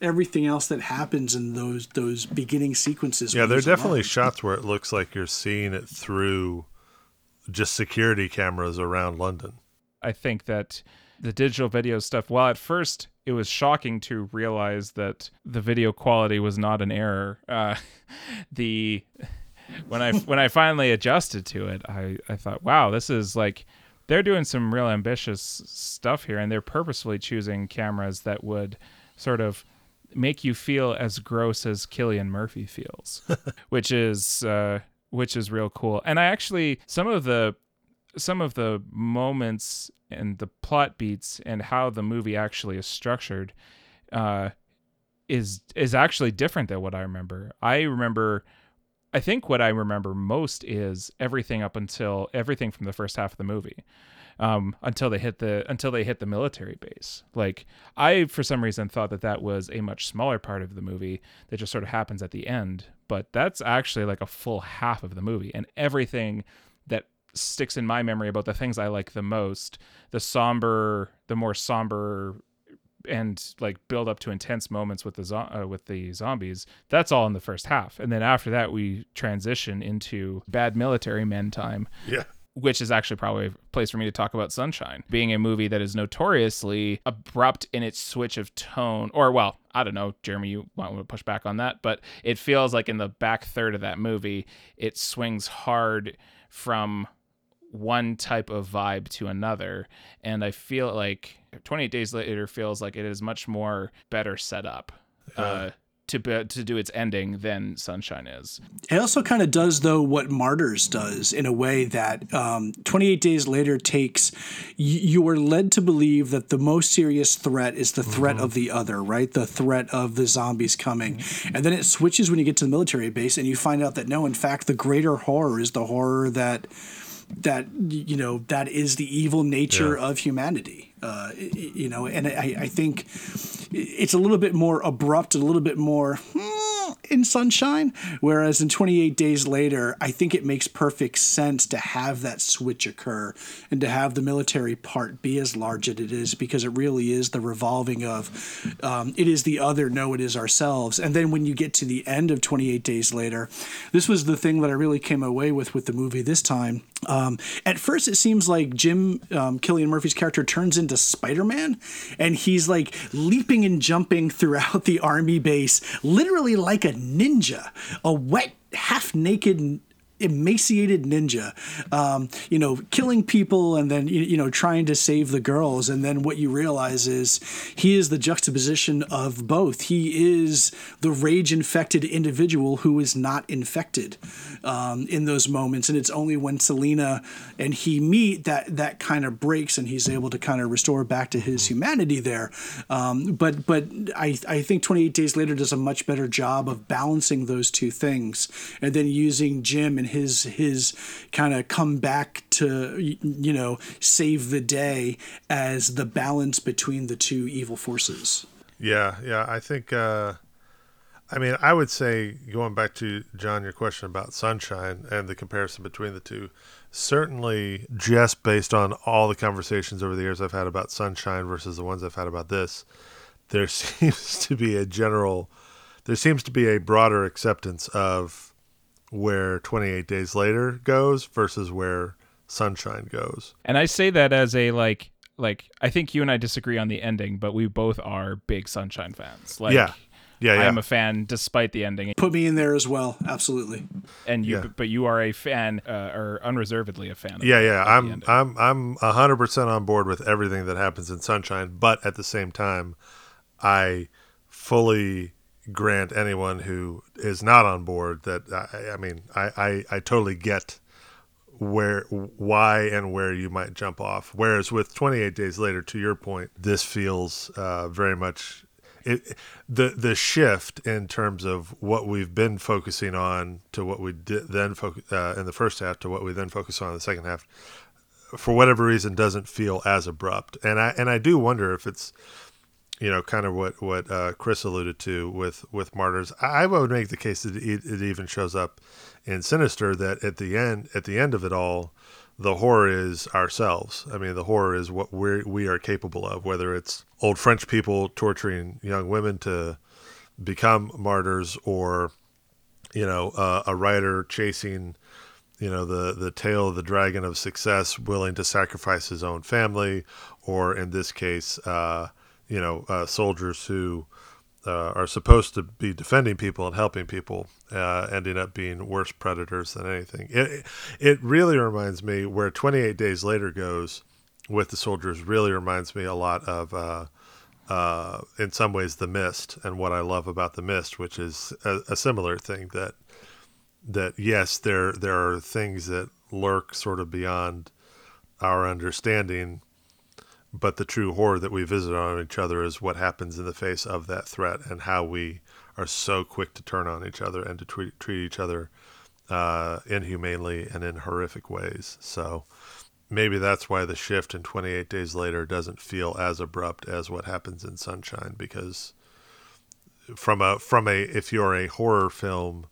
everything else that happens in those those beginning sequences. Yeah, when there are he's alone. definitely shots where it looks like you're seeing it through just security cameras around London. I think that the digital video stuff, while at first it was shocking to realize that the video quality was not an error, uh, the when I when I finally adjusted to it, I I thought, wow, this is like they're doing some real ambitious stuff here, and they're purposefully choosing cameras that would sort of make you feel as gross as Cillian Murphy feels, which is uh, which is real cool. And I actually some of the some of the moments and the plot beats and how the movie actually is structured uh, is is actually different than what I remember. I remember I think what I remember most is everything up until everything from the first half of the movie. Um, until they hit the until they hit the military base. Like I, for some reason, thought that that was a much smaller part of the movie that just sort of happens at the end. But that's actually like a full half of the movie, and everything that sticks in my memory about the things I like the most, the somber, the more somber and like build up to intense moments with the zo- uh, with the zombies. That's all in the first half, and then after that we transition into bad military men time, Yeah. which is actually probably a place for me to talk about Sunshine, being a movie that is notoriously abrupt in its switch of tone. Or well, I don't know, Jeremy, you might want to push back on that, but it feels like in the back third of that movie, it swings hard from one type of vibe to another and i feel like 28 days later feels like it is much more better set up uh, to be, to do its ending than sunshine is It also kind of does, though, what Martyrs does in a way that um, 28 Days Later takes. Y- you are led to believe that the most serious threat is the threat of the other, right? The threat of the zombies coming. And then it switches when you get to the military base and you find out that no, in fact, the greater horror is the horror that. That you know that is the evil nature Yeah. of humanity, uh, you know, and I, I think it's a little bit more abrupt, a little bit more hmm, in Sunshine. Whereas in 28 Days Later, I think it makes perfect sense to have that switch occur and to have the military part be as large as it is because it really is the revolving of um, it is the other, no, it is ourselves. And then when you get to the end of 28 Days Later, this was the thing that I really came away with with the movie this time. Um, at first, it seems like Jim um, Cillian Murphy's character turns into Spider Man, and he's like leaping and jumping throughout the army base, literally like a ninja, a wet, half naked emaciated ninja um, you know killing people and then you, know trying to save the girls. And then what you realize is he is the juxtaposition of both. He is the rage infected individual who is not infected um, in those moments. And it's only when selena and he meet that that kind of breaks and he's able to kind of restore back to his humanity there. Um, but but I, I think 28 days later does a much better job of balancing those two things and then using jim and his his kind of come back to you know save the day as the balance between the two evil forces Yeah, yeah. I think. Uh, I mean, I would say going back to John, your question about Sunshine and the comparison between the two. Certainly, just based on all the conversations over the years I've had about Sunshine versus the ones I've had about this, there seems to be a general, there seems to be a broader acceptance of where 28 Days Later goes versus where Sunshine goes. and i say that as a like like i think you and i disagree on the ending but we both are big sunshine fans like Yeah. Yeah, I'm a fan despite the ending put me in there as well absolutely and you Yeah. but you are a fan uh, or unreservedly a fan of Yeah, the- yeah. of the I'm. I'm I'm a hundred percent on board with everything that happens in Sunshine, but at the same time, I fully grant anyone who is not on board that I, I mean I, I I totally get where why and where you might jump off. Whereas with 28 days later, to your point, this feels uh, very much it, the the shift in terms of what we've been focusing on to what we did then focus uh, in the first half to what we then focus on in the second half for whatever reason doesn't feel as abrupt and i and i do wonder if it's you know kind of what what uh, chris alluded to with with martyrs i, would make the case that it, it even shows up in sinister that at the end at the end of it all the horror is ourselves. I mean, the horror is what we we are capable of. Whether it's old French people torturing young women to become martyrs, or you know, uh, a writer chasing, you know, the the tail of the dragon of success, willing to sacrifice his own family, or in this case, uh, you know, uh, soldiers who uh, are supposed to be defending people and helping people, uh, ending up being worse predators than anything. It it really reminds me where 28 Days Later goes with the soldiers. Really reminds me a lot of, uh, uh, in some ways, The Mist, and what I love about The Mist, which is a, a similar thing that that yes, there there are things that lurk sort of beyond our understanding but the true horror that we visit on each other is what happens in the face of that threat and how we are so quick to turn on each other and to treat, treat each other uh, inhumanely and in horrific ways. So maybe that's why the shift in 28 Days Later doesn't feel as abrupt as what happens in Sunshine because from a from a if you're a horror film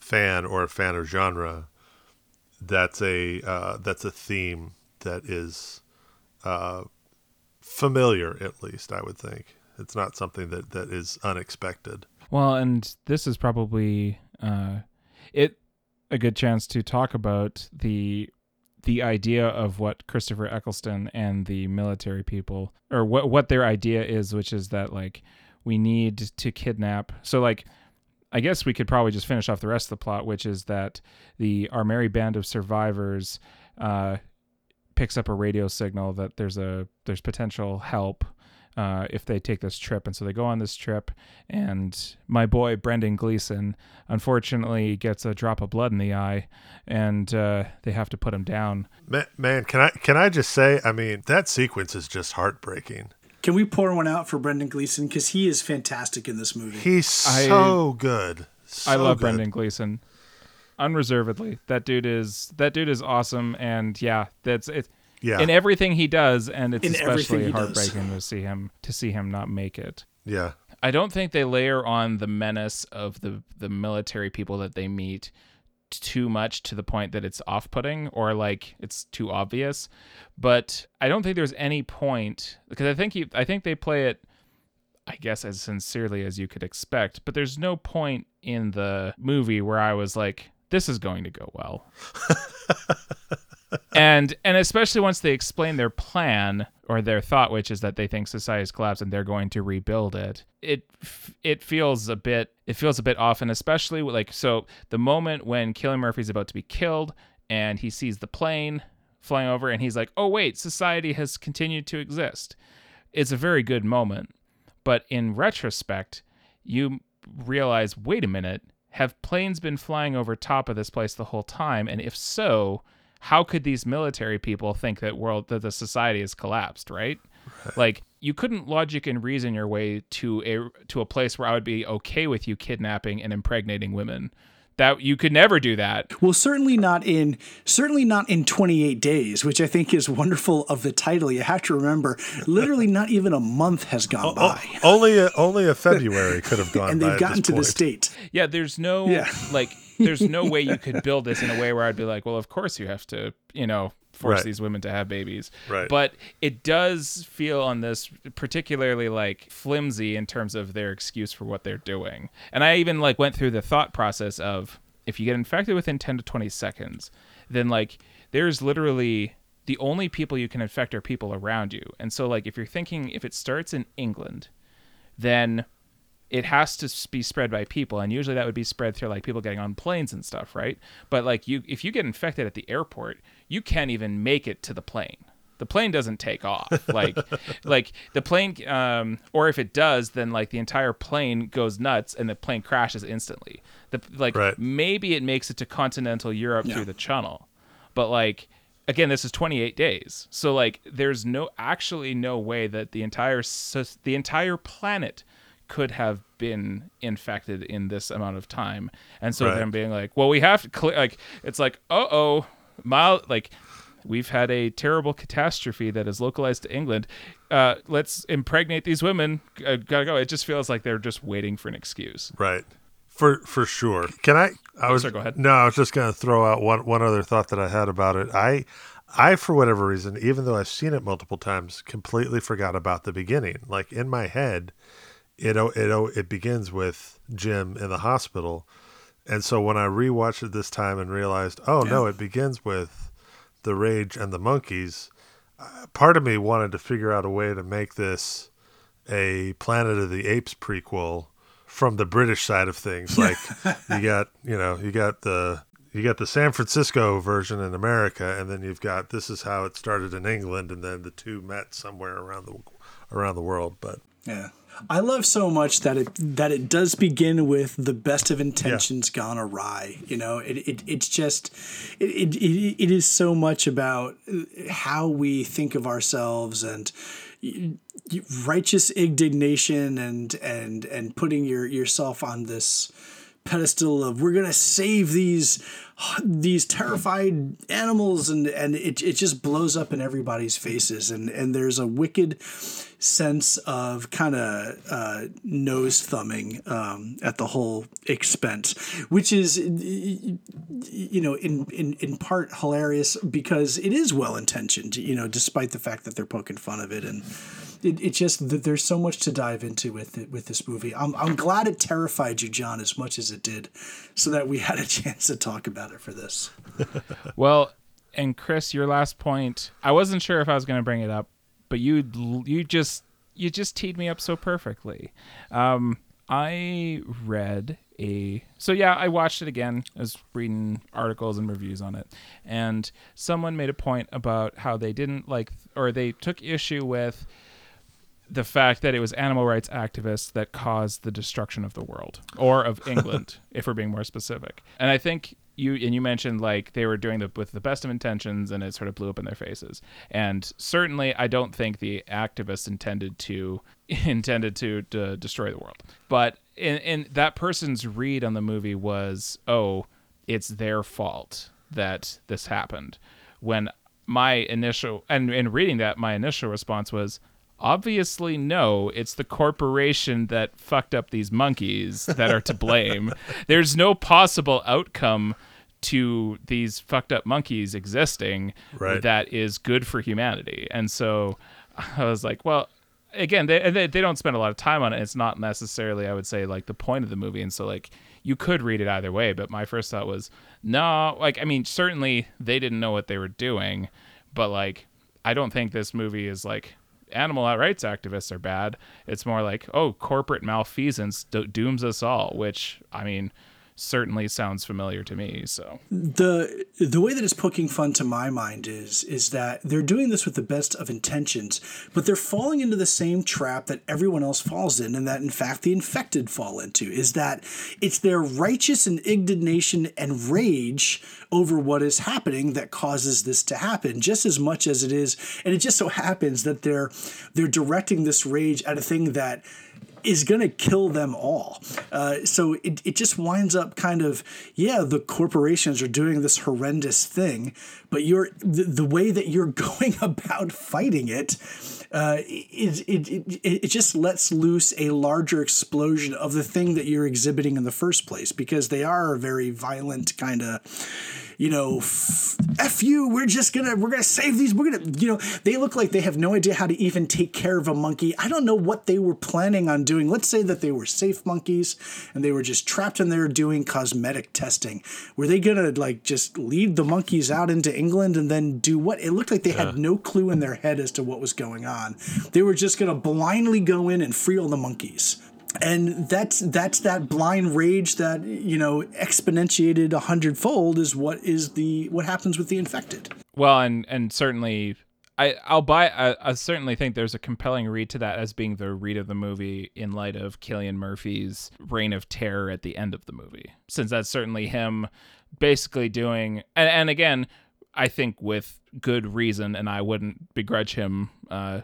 fan or a fan of genre, that's a uh, that's a theme that is uh, familiar at least i would think. It's not something that that is unexpected. Well and this is probably uh it a good chance to talk about the the idea of what Christopher Eccleston and the military people or what what their idea is which is that like we need to kidnap so like I guess we could probably just finish off the rest of the plot which is that the our merry band of survivors uh picks up a radio signal that there's a there's potential help uh, if they take this trip, and so they go on this trip. And my boy Brendan Gleeson, unfortunately, gets a drop of blood in the eye, and uh, they have to put him down. Man, man, can I can I just say? I mean, that sequence is just heartbreaking. Can we pour one out for Brendan Gleeson because he is fantastic in this movie? He's so I, good. So I love good. Brendan Gleeson unreservedly. That dude is that dude is awesome, and yeah, that's it. Yeah. In everything he does, and it's in especially heartbreaking does. to see him to see him not make it. Yeah. I don't think they layer on the menace of the the military people that they meet too much to the point that it's off-putting or like it's too obvious. But I don't think there's any point because I think you I think they play it I guess as sincerely as you could expect, but there's no point in the movie where I was like this is going to go well. and and especially once they explain their plan or their thought, which is that they think society's collapsed and they're going to rebuild it. It it feels a bit it feels a bit off, and especially like so the moment when Cillian Murphy's about to be killed and he sees the plane flying over and he's like, "Oh wait, society has continued to exist." It's a very good moment, but in retrospect, you realize, wait a minute, have planes been flying over top of this place the whole time? And if so, how could these military people think that world that the society has collapsed, right? right? Like you couldn't logic and reason your way to a to a place where I would be okay with you kidnapping and impregnating women that you could never do that. Well, certainly not in certainly not in 28 days, which I think is wonderful of the title. You have to remember, literally not even a month has gone oh, by. Oh, only a, only a February could have gone. and they've gotten to point. the state. Yeah, there's no yeah. like there's no way you could build this in a way where I'd be like, well, of course you have to, you know, force right. these women to have babies. Right. But it does feel on this particularly like flimsy in terms of their excuse for what they're doing. And I even like went through the thought process of if you get infected within 10 to 20 seconds, then like there's literally the only people you can infect are people around you. And so like if you're thinking if it starts in England, then it has to be spread by people and usually that would be spread through like people getting on planes and stuff right? But like you if you get infected at the airport you can't even make it to the plane. The plane doesn't take off. Like like the plane um or if it does then like the entire plane goes nuts and the plane crashes instantly. The like right. maybe it makes it to continental europe yeah. through the channel but like again this is 28 days. So like there's no actually no way that the entire the entire planet could have been infected in this amount of time. And so right. them being like, well, we have to clear, like, it's like, uh oh, mild, like, we've had a terrible catastrophe that is localized to England. Uh, let's impregnate these women. Uh, gotta go. It just feels like they're just waiting for an excuse. Right. For for sure. Can I? I was sorry, go ahead. No, I was just going to throw out one one other thought that I had about it. I I for whatever reason, even though I've seen it multiple times, completely forgot about the beginning. Like in my head, it it it begins with Jim in the hospital, and so when I rewatched it this time and realized, oh yeah. no, it begins with the rage and the monkeys. Uh, part of me wanted to figure out a way to make this a Planet of the Apes prequel from the British side of things. Like you got, you know, you got the you got the San Francisco version in America, and then you've got this is how it started in England, and then the two met somewhere around the around the world. But yeah, I love so much that it that it does begin with the best of intentions yeah. gone awry. You know, it, it it's just it, it it is so much about how we think of ourselves and righteous indignation and and and putting your yourself on this pedestal of we're gonna save these these terrified animals and and it, it just blows up in everybody's faces. And and there's a wicked sense of kind of uh, nose thumbing um, at the whole expense which is you know in, in in part hilarious because it is well intentioned you know despite the fact that they're poking fun of it and it, it just there's so much to dive into with it, with this movie. I'm I'm glad it terrified you, John, as much as it did, so that we had a chance to talk about it for this. well, and Chris, your last point, I wasn't sure if I was going to bring it up, but you you just you just teed me up so perfectly. Um, I read a so yeah i watched it again i was reading articles and reviews on it and someone made a point about how they didn't like or they took issue with the fact that it was animal rights activists that caused the destruction of the world or of England, if we're being more specific. And I think you and you mentioned like they were doing the with the best of intentions and it sort of blew up in their faces. And certainly I don't think the activists intended to intended to, to destroy the world. But in, in that person's read on the movie was, "Oh, it's their fault that this happened." When my initial and in reading that my initial response was Obviously, no. It's the corporation that fucked up these monkeys that are to blame. There's no possible outcome to these fucked up monkeys existing right. that is good for humanity. And so I was like, well, again, they, they, they don't spend a lot of time on it. It's not necessarily, I would say, like the point of the movie. And so, like, you could read it either way. But my first thought was, no, like, I mean, certainly they didn't know what they were doing, but like, I don't think this movie is like animal rights activists are bad. It's more like, oh, corporate malfeasance do- dooms us all, which, I mean, certainly sounds familiar to me. So the the way that it's poking fun to my mind is is that they're doing this with the best of intentions, but they're falling into the same trap that everyone else falls in, and that in fact the infected fall into. Is that it's their righteous and indignation and rage over what is happening that causes this to happen, just as much as it is, and it just so happens that they're they're directing this rage at a thing that is going to kill them all. Uh, so it, it just winds up kind of, yeah, the corporations are doing this horrendous thing, but you're the, the way that you're going about fighting it, uh, it, it, it, it just lets loose a larger explosion of the thing that you're exhibiting in the first place because they are a very violent kind of you know, f you. We're just gonna we're gonna save these. We're gonna you know they look like they have no idea how to even take care of a monkey. I don't know what they were planning on doing. Let's say that they were safe monkeys and they were just trapped in there doing cosmetic testing. Were they gonna like just lead the monkeys out into England and then do what? It looked like they yeah. had no clue in their head as to what was going on. They were just gonna blindly go in and free all the monkeys and that's that's that blind rage that you know exponentiated a hundredfold is what is the what happens with the infected well and and certainly I, I'll buy. I, I, certainly think there's a compelling read to that as being the read of the movie in light of Cillian Murphy's reign of terror at the end of the movie, since that's certainly him basically doing. And, and again, I think with good reason, and I wouldn't begrudge him, uh,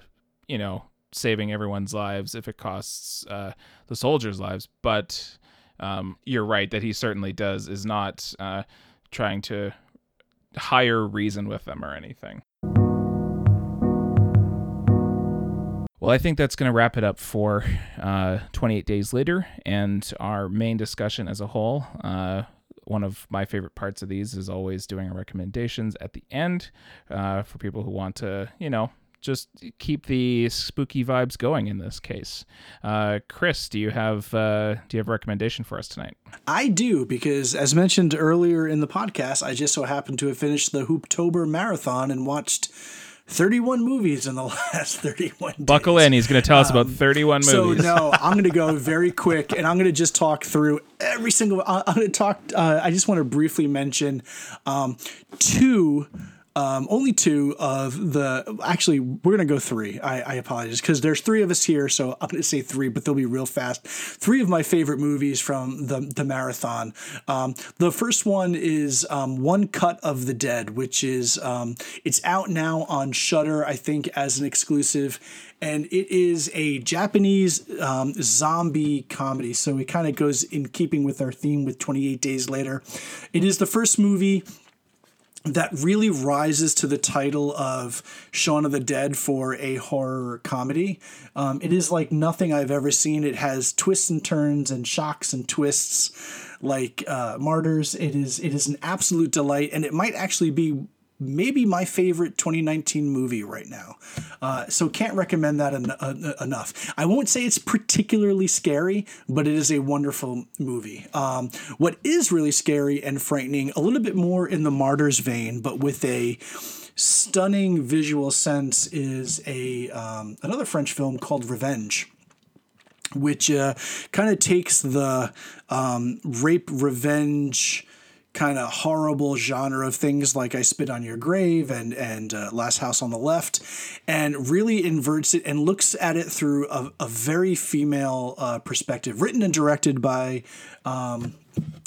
you know, saving everyone's lives if it costs uh, the soldiers' lives. But um, you're right that he certainly does is not uh, trying to hire reason with them or anything. Well, I think that's going to wrap it up for uh, 28 Days Later and our main discussion as a whole. Uh, one of my favorite parts of these is always doing our recommendations at the end uh, for people who want to, you know, just keep the spooky vibes going in this case. Uh, Chris, do you have uh, do you have a recommendation for us tonight? I do because, as mentioned earlier in the podcast, I just so happened to have finished the Hooptober marathon and watched 31 movies in the last 31 days. Buckle in. He's going to tell us about 31 movies. So no, I'm going to go very quick, and I'm going to just talk through every single. I'm going to talk. Uh, I just want to briefly mention um, two. Um, only two of the actually we're gonna go three. I, I apologize because there's three of us here, so I'm gonna say three, but they'll be real fast. Three of my favorite movies from the the marathon. Um, the first one is um, One Cut of the Dead, which is um, it's out now on Shudder, I think, as an exclusive, and it is a Japanese um, zombie comedy. So it kind of goes in keeping with our theme with 28 Days Later. It is the first movie that really rises to the title of Shaun of the Dead for a horror comedy. Um, it is like nothing I've ever seen. It has twists and turns and shocks and twists like uh, Martyrs. It is it is an absolute delight, and it might actually be maybe my favorite 2019 movie right now. Uh, so can't recommend that en- enough. I won't say it's particularly scary, but it is a wonderful movie. Um, what is really scary and frightening, a little bit more in the Martyrs vein, but with a stunning visual sense, is a um, another French film called Revenge which uh, kind of takes the um, rape revenge kind of horrible genre of things like I Spit on Your Grave and and uh, Last House on the Left, and really inverts it and looks at it through a, a very female uh, perspective. Written and directed by. Um,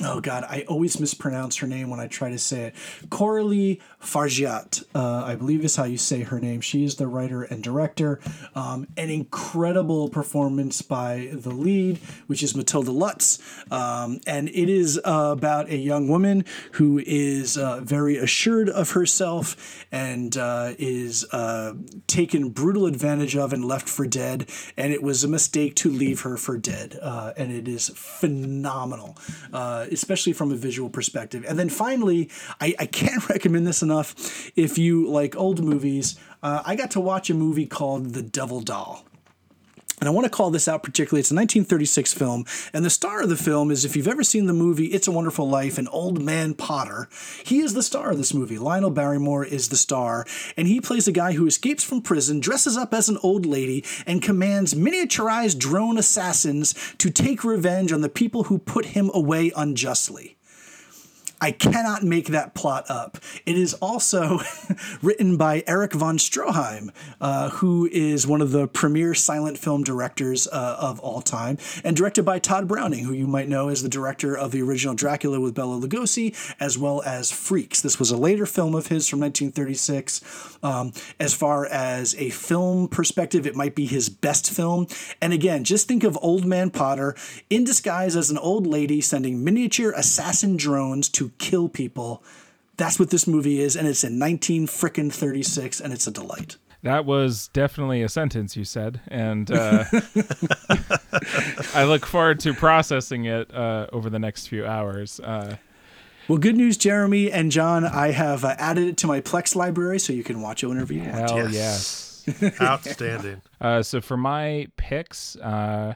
oh God, I always mispronounce her name when I try to say it. Coralie Fargeat, uh, I believe is how you say her name. She is the writer and director. Um, an incredible performance by the lead, which is Matilda Lutz. Um, and it is uh, about a young woman who is uh, very assured of herself and uh, is uh, taken brutal advantage of and left for dead. And it was a mistake to leave her for dead. Uh, and it is phenomenal, especially from a visual perspective. And then finally, I, I can't recommend this enough if you like old movies. Uh, I got to watch a movie called The Devil Doll. And I want to call this out particularly. It's a 1936 film, and the star of the film is, if you've ever seen the movie It's a Wonderful Life, an old man Potter. He is the star of this movie. Lionel Barrymore is the star, and he plays a guy who escapes from prison, dresses up as an old lady, and commands miniaturized drone assassins to take revenge on the people who put him away unjustly. I cannot make that plot up. It is also written by Erich von Stroheim, uh, who is one of the premier silent film directors uh, of all time, and directed by Tod Browning, who you might know as the director of the original Dracula with Bela Lugosi, as well as Freaks. This was a later film of his from 1936. Um, as far as a film perspective, it might be his best film. And again, just think of Old Man Potter in disguise as an old lady sending miniature assassin drones to kill people. That's what this movie is, and it's in 19 frickin' 36, and it's a delight. That was definitely a sentence you said, and uh, I look forward to processing it uh, over the next few hours. Uh, Well, good news, Jeremy and John. I have uh, added it to my Plex library, so you can watch it whenever you want. hell Yes. yes. Outstanding. Uh, so for my picks, uh,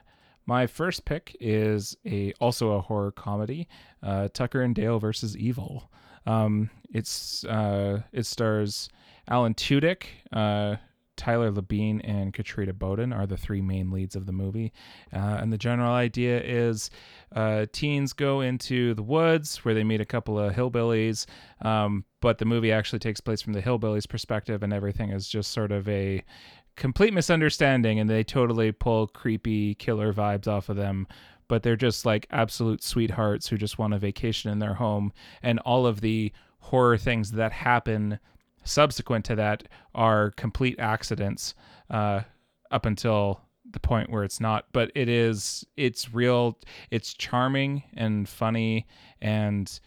my first pick is a also a horror comedy, uh, Tucker and Dale versus Evil. Um, it's uh, it stars Alan Tudyk, uh, Tyler Labine, and Katrina Bowden are the three main leads of the movie. Uh, and the general idea is uh, teens go into the woods where they meet a couple of hillbillies, um, but the movie actually takes place from the hillbillies' perspective, and everything is just sort of a complete misunderstanding and they totally pull creepy killer vibes off of them but they're just like absolute sweethearts who just want a vacation in their home. And all of the horror things that happen subsequent to that are complete accidents uh, up until the point where it's not. But it is it's real it's charming and funny and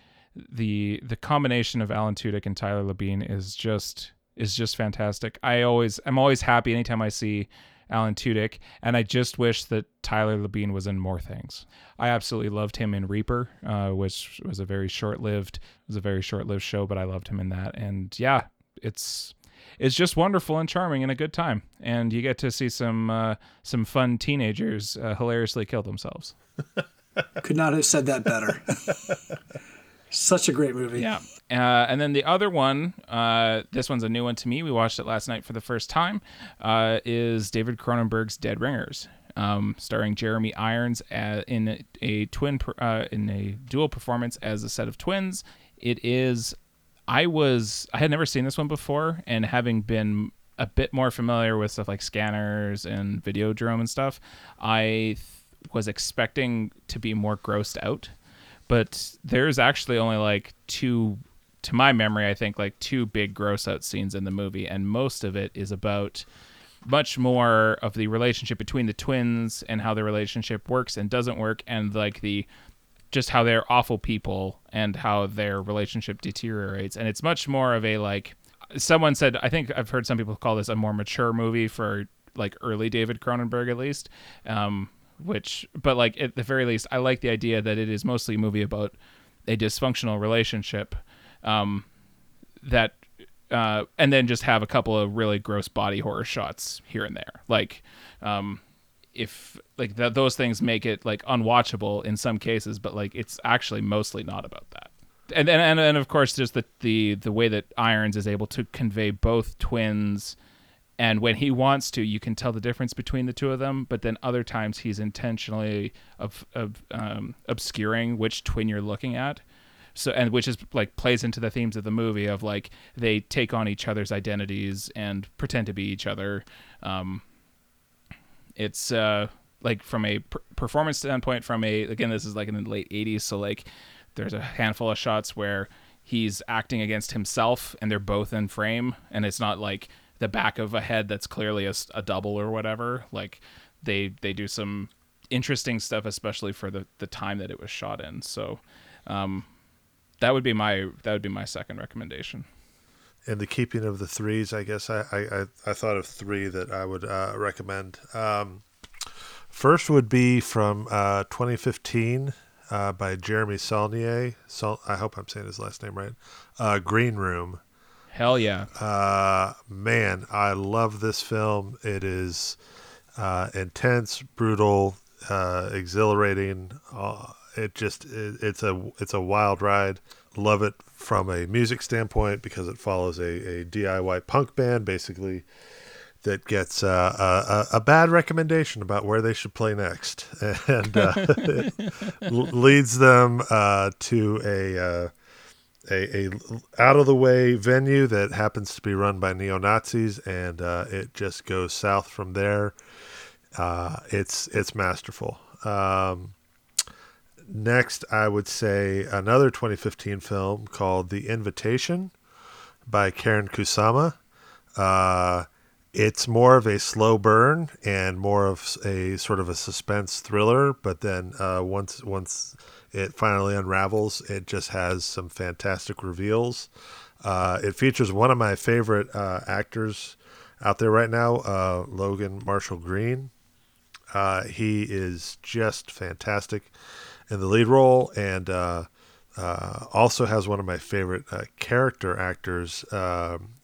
the the combination of Alan Tudyk and Tyler Labine is just is just fantastic. I always I'm always happy anytime I see Alan Tudyk, and I just wish that Tyler Labine was in more things. I absolutely loved him in Reaper, uh, which was a very short-lived, was a very short-lived show, but I loved him in that. And yeah, it's it's just wonderful and charming and a good time, and you get to see some uh, some fun teenagers uh, hilariously kill themselves. Could not have said that better. Such a great movie. Yeah. Uh, and then the other one, uh, this one's a new one to me. We watched it last night for the first time. Uh, is David Cronenberg's Dead Ringers, um, starring Jeremy Irons as, in a, a twin uh, in a dual performance as a set of twins. It is. I was I had never seen this one before, and having been a bit more familiar with stuff like scanners and Videodrome and stuff, I th- was expecting to be more grossed out but there's actually only like two to my memory i think like two big gross out scenes in the movie and most of it is about much more of the relationship between the twins and how the relationship works and doesn't work and like the just how they're awful people and how their relationship deteriorates. And it's much more of a like someone said i think i've heard some people call this a more mature movie for like early david cronenberg at least. Um, which but like at the very least i like the idea that it is mostly a movie about a dysfunctional relationship um, that uh, and then just have a couple of really gross body horror shots here and there. Like um, if like th- those things make it like unwatchable in some cases but like it's actually mostly not about that. And and and, and of course just the, the the way that irons is able to convey both twins and when he wants to you can tell the difference between the two of them but then other times he's intentionally of, of um, obscuring which twin you're looking at. So and which is like plays into the themes of the movie of like they take on each other's identities and pretend to be each other. Um, it's uh like from a per- performance standpoint from a again this is like in the late 80s so like there's a handful of shots where he's acting against himself and they're both in frame. And it's not like the back of a head that's clearly a, a double or whatever. Like they they do some interesting stuff, especially for the the time that it was shot in. So um, that would be my that would be my second recommendation. In the keeping of the threes, I guess I I, I thought of three that I would uh, recommend. Um, first would be from uh, 2015 uh, by Jeremy Saulnier. Saul, I hope I'm saying his last name right. Uh, Green Room. Hell yeah. Uh, man, I love this film. It is uh, intense, brutal, uh, exhilarating. Uh, it just it, it's a it's a wild ride. Love it from a music standpoint because it follows a, a DIY punk band basically that gets uh, a, a, bad recommendation about where they should play next, and uh, leads them uh, to a uh, a, a out of the way venue that happens to be run by neo Nazis, and uh, it just goes south from there. Uh, it's it's masterful. Um, next, I would say another 2015 film called The Invitation by Karyn Kusama. Uh, it's more of a slow burn and more of a sort of a suspense thriller, but then uh, once once it finally unravels. It just has some fantastic reveals. Uh, it features one of my favorite uh, actors out there right now, uh, Logan Marshall Green. Uh, he is just fantastic in the lead role and uh, uh, also has one of my favorite character actors,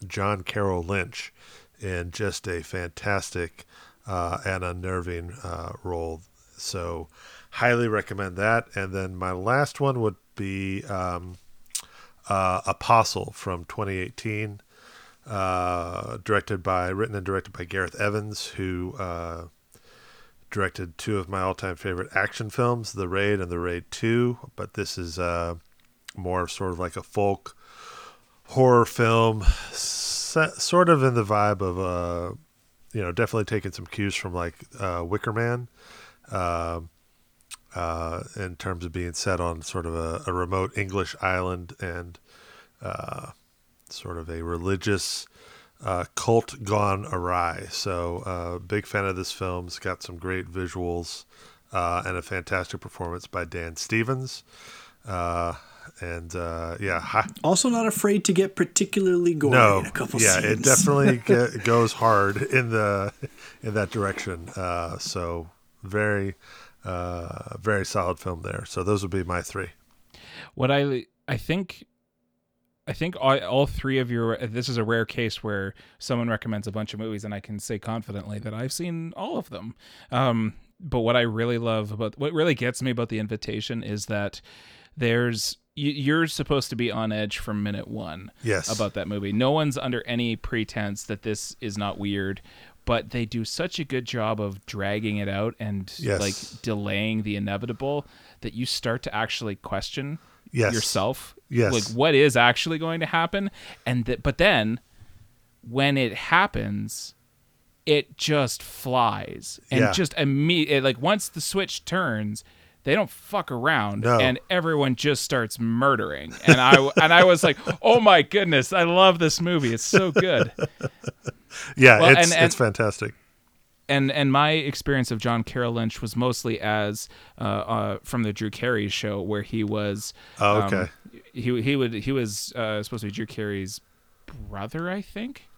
John Carroll Lynch, in just a fantastic and unnerving role. So, highly recommend that. And then my last one would be um, uh, Apostle from 2018, uh, directed by, written and directed by Gareth Evans, who uh, directed two of my all-time favorite action films, The Raid and The Raid 2. But this is uh, more sort of like a folk horror film, sort of in the vibe of, uh, you know, definitely taking some cues from like uh, Wicker Man. Um, uh, in terms of being set on sort of a, a remote English island and uh, sort of a religious uh, cult gone awry. So, uh, big fan of this film. It's got some great visuals uh, and a fantastic performance by Dan Stevens. Uh, and uh, yeah, hi- Also, not afraid to get particularly gory no, in a couple yeah, scenes. Yeah, it definitely ge- goes hard in the in that direction. Uh, so very, uh, very solid film there. So those would be my three. What I I think I think all, all three of your this is a rare case where someone recommends a bunch of movies and I can say confidently that I've seen all of them. Um, but what I really love about what really gets me about the invitation is that there's you- you're supposed to be on edge from minute one Yes. about that movie. No one's under any pretense that this is not weird, but they do such a good job of dragging it out and Yes. like delaying the inevitable that you start to actually question Yes. yourself. Yes. Like what is actually going to happen and but then when it happens it just flies and Yeah. just immediately like once the switch turns they don't fuck around No. and everyone just starts murdering and i and i was like oh my goodness i love this movie it's so good Yeah, Well, it's and- and- it's fantastic. and and my experience of John Carroll Lynch was mostly as uh, uh, from the Drew Carey show, where he was. Oh, um, okay. he he would he was uh, supposed to be Drew Carey's brother, I think.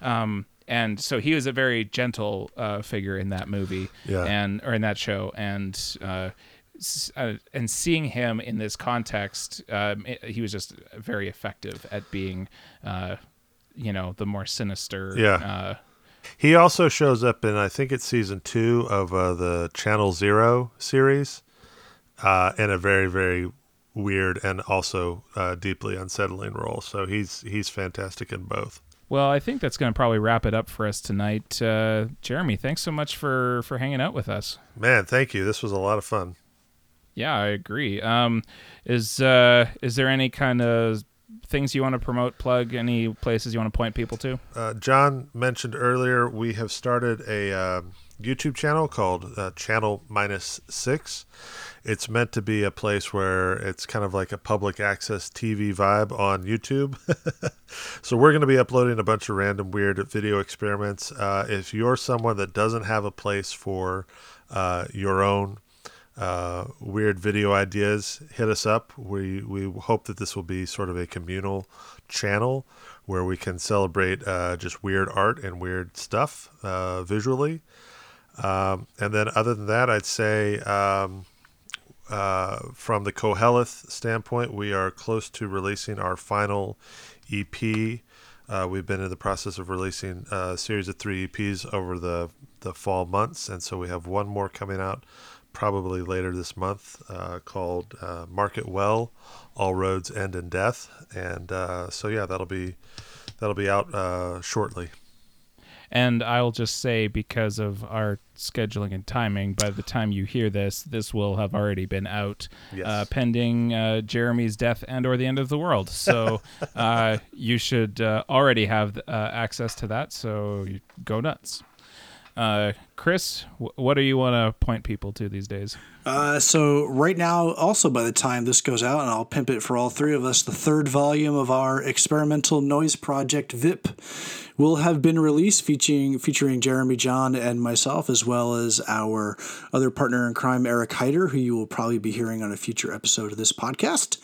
Um, and so he was a very gentle uh, figure in that movie, Yeah. and or in that show, and uh, and seeing him in this context, um, it- he was just very effective at being, uh, you know, the more sinister. Yeah. Uh, He also shows up in I think it's season two of uh, the Channel Zero series, uh, in a very very weird and also uh, deeply unsettling role. So he's he's fantastic in both. Well, I think that's going to probably wrap it up for us tonight. Uh, Jeremy, thanks so much for for hanging out with us. Man, thank you. This was a lot of fun. Yeah, I agree. Um, is uh, is there any kind of things you want to promote, plug, any places you want to point people to? Uh, John mentioned earlier we have started a um YouTube channel called uh, Channel Minus Six. It's meant to be a place where it's kind of like a public access TV vibe on YouTube. so we're going to be uploading a bunch of random weird video experiments. Uh, if you're someone that doesn't have a place for uh, your own uh, weird video ideas, hit us up. We we hope that this will be sort of a communal channel where we can celebrate uh, just weird art and weird stuff uh, visually. Um, and then other than that, I'd say um, uh, from the Koheleth standpoint, we are close to releasing our final EP. Uh, we've been in the process of releasing a series of three EPs over the, the fall months, and so we have one more coming out probably later this month uh, called uh, Market Well, All Roads End in Death, and uh, so yeah, that'll be that'll be out uh, shortly. And I'll just say, because of our scheduling and timing, by the time you hear this, this will have already been out, Yes. uh, pending uh, Jeremy's death and/or the end of the world. So uh, you should uh, already have uh, access to that. So you go nuts. Uh, Chris, wh- what do you want to point people to these days? Uh, so right now, also by the time this goes out, and I'll pimp it for all three of us, the third volume of our experimental noise project VIP will have been released, featuring featuring Jeremy John and myself, as well as our other partner in crime, Eric Heider, who you will probably be hearing on a future episode of this podcast.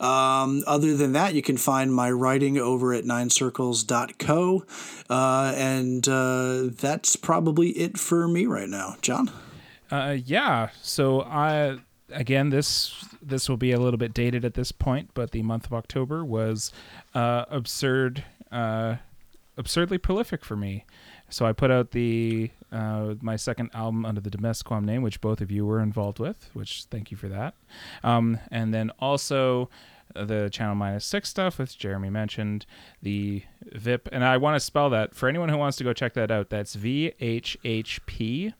Um, other than that, you can find my writing over at ninecircles.co. Uh, and uh, that's probably it for me right now. John? Uh, yeah. So I again this this will be a little bit dated at this point, but the month of October was uh, absurd, uh, absurdly prolific for me. So I put out the uh, my second album under the Domesticom name, which both of you were involved with, which thank you for that. Um, and then also uh, the Channel Minus Six stuff, which Jeremy mentioned, the VIP, and I want to spell that for anyone who wants to go check that out. That's V H H P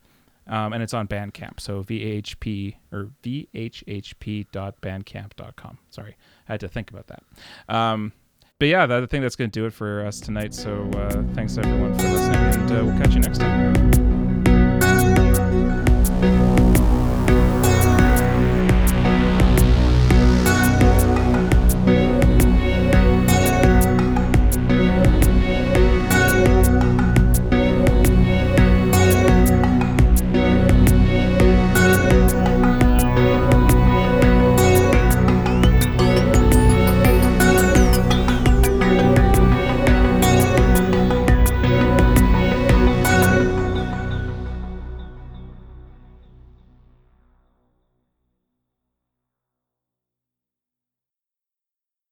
um, and it's on Bandcamp. So VHP or VHHP.bandcamp.com. Sorry, I had to think about that. Um, but yeah, I think that's going to do it for us tonight. So uh, thanks everyone for listening, and uh, we'll catch you next time.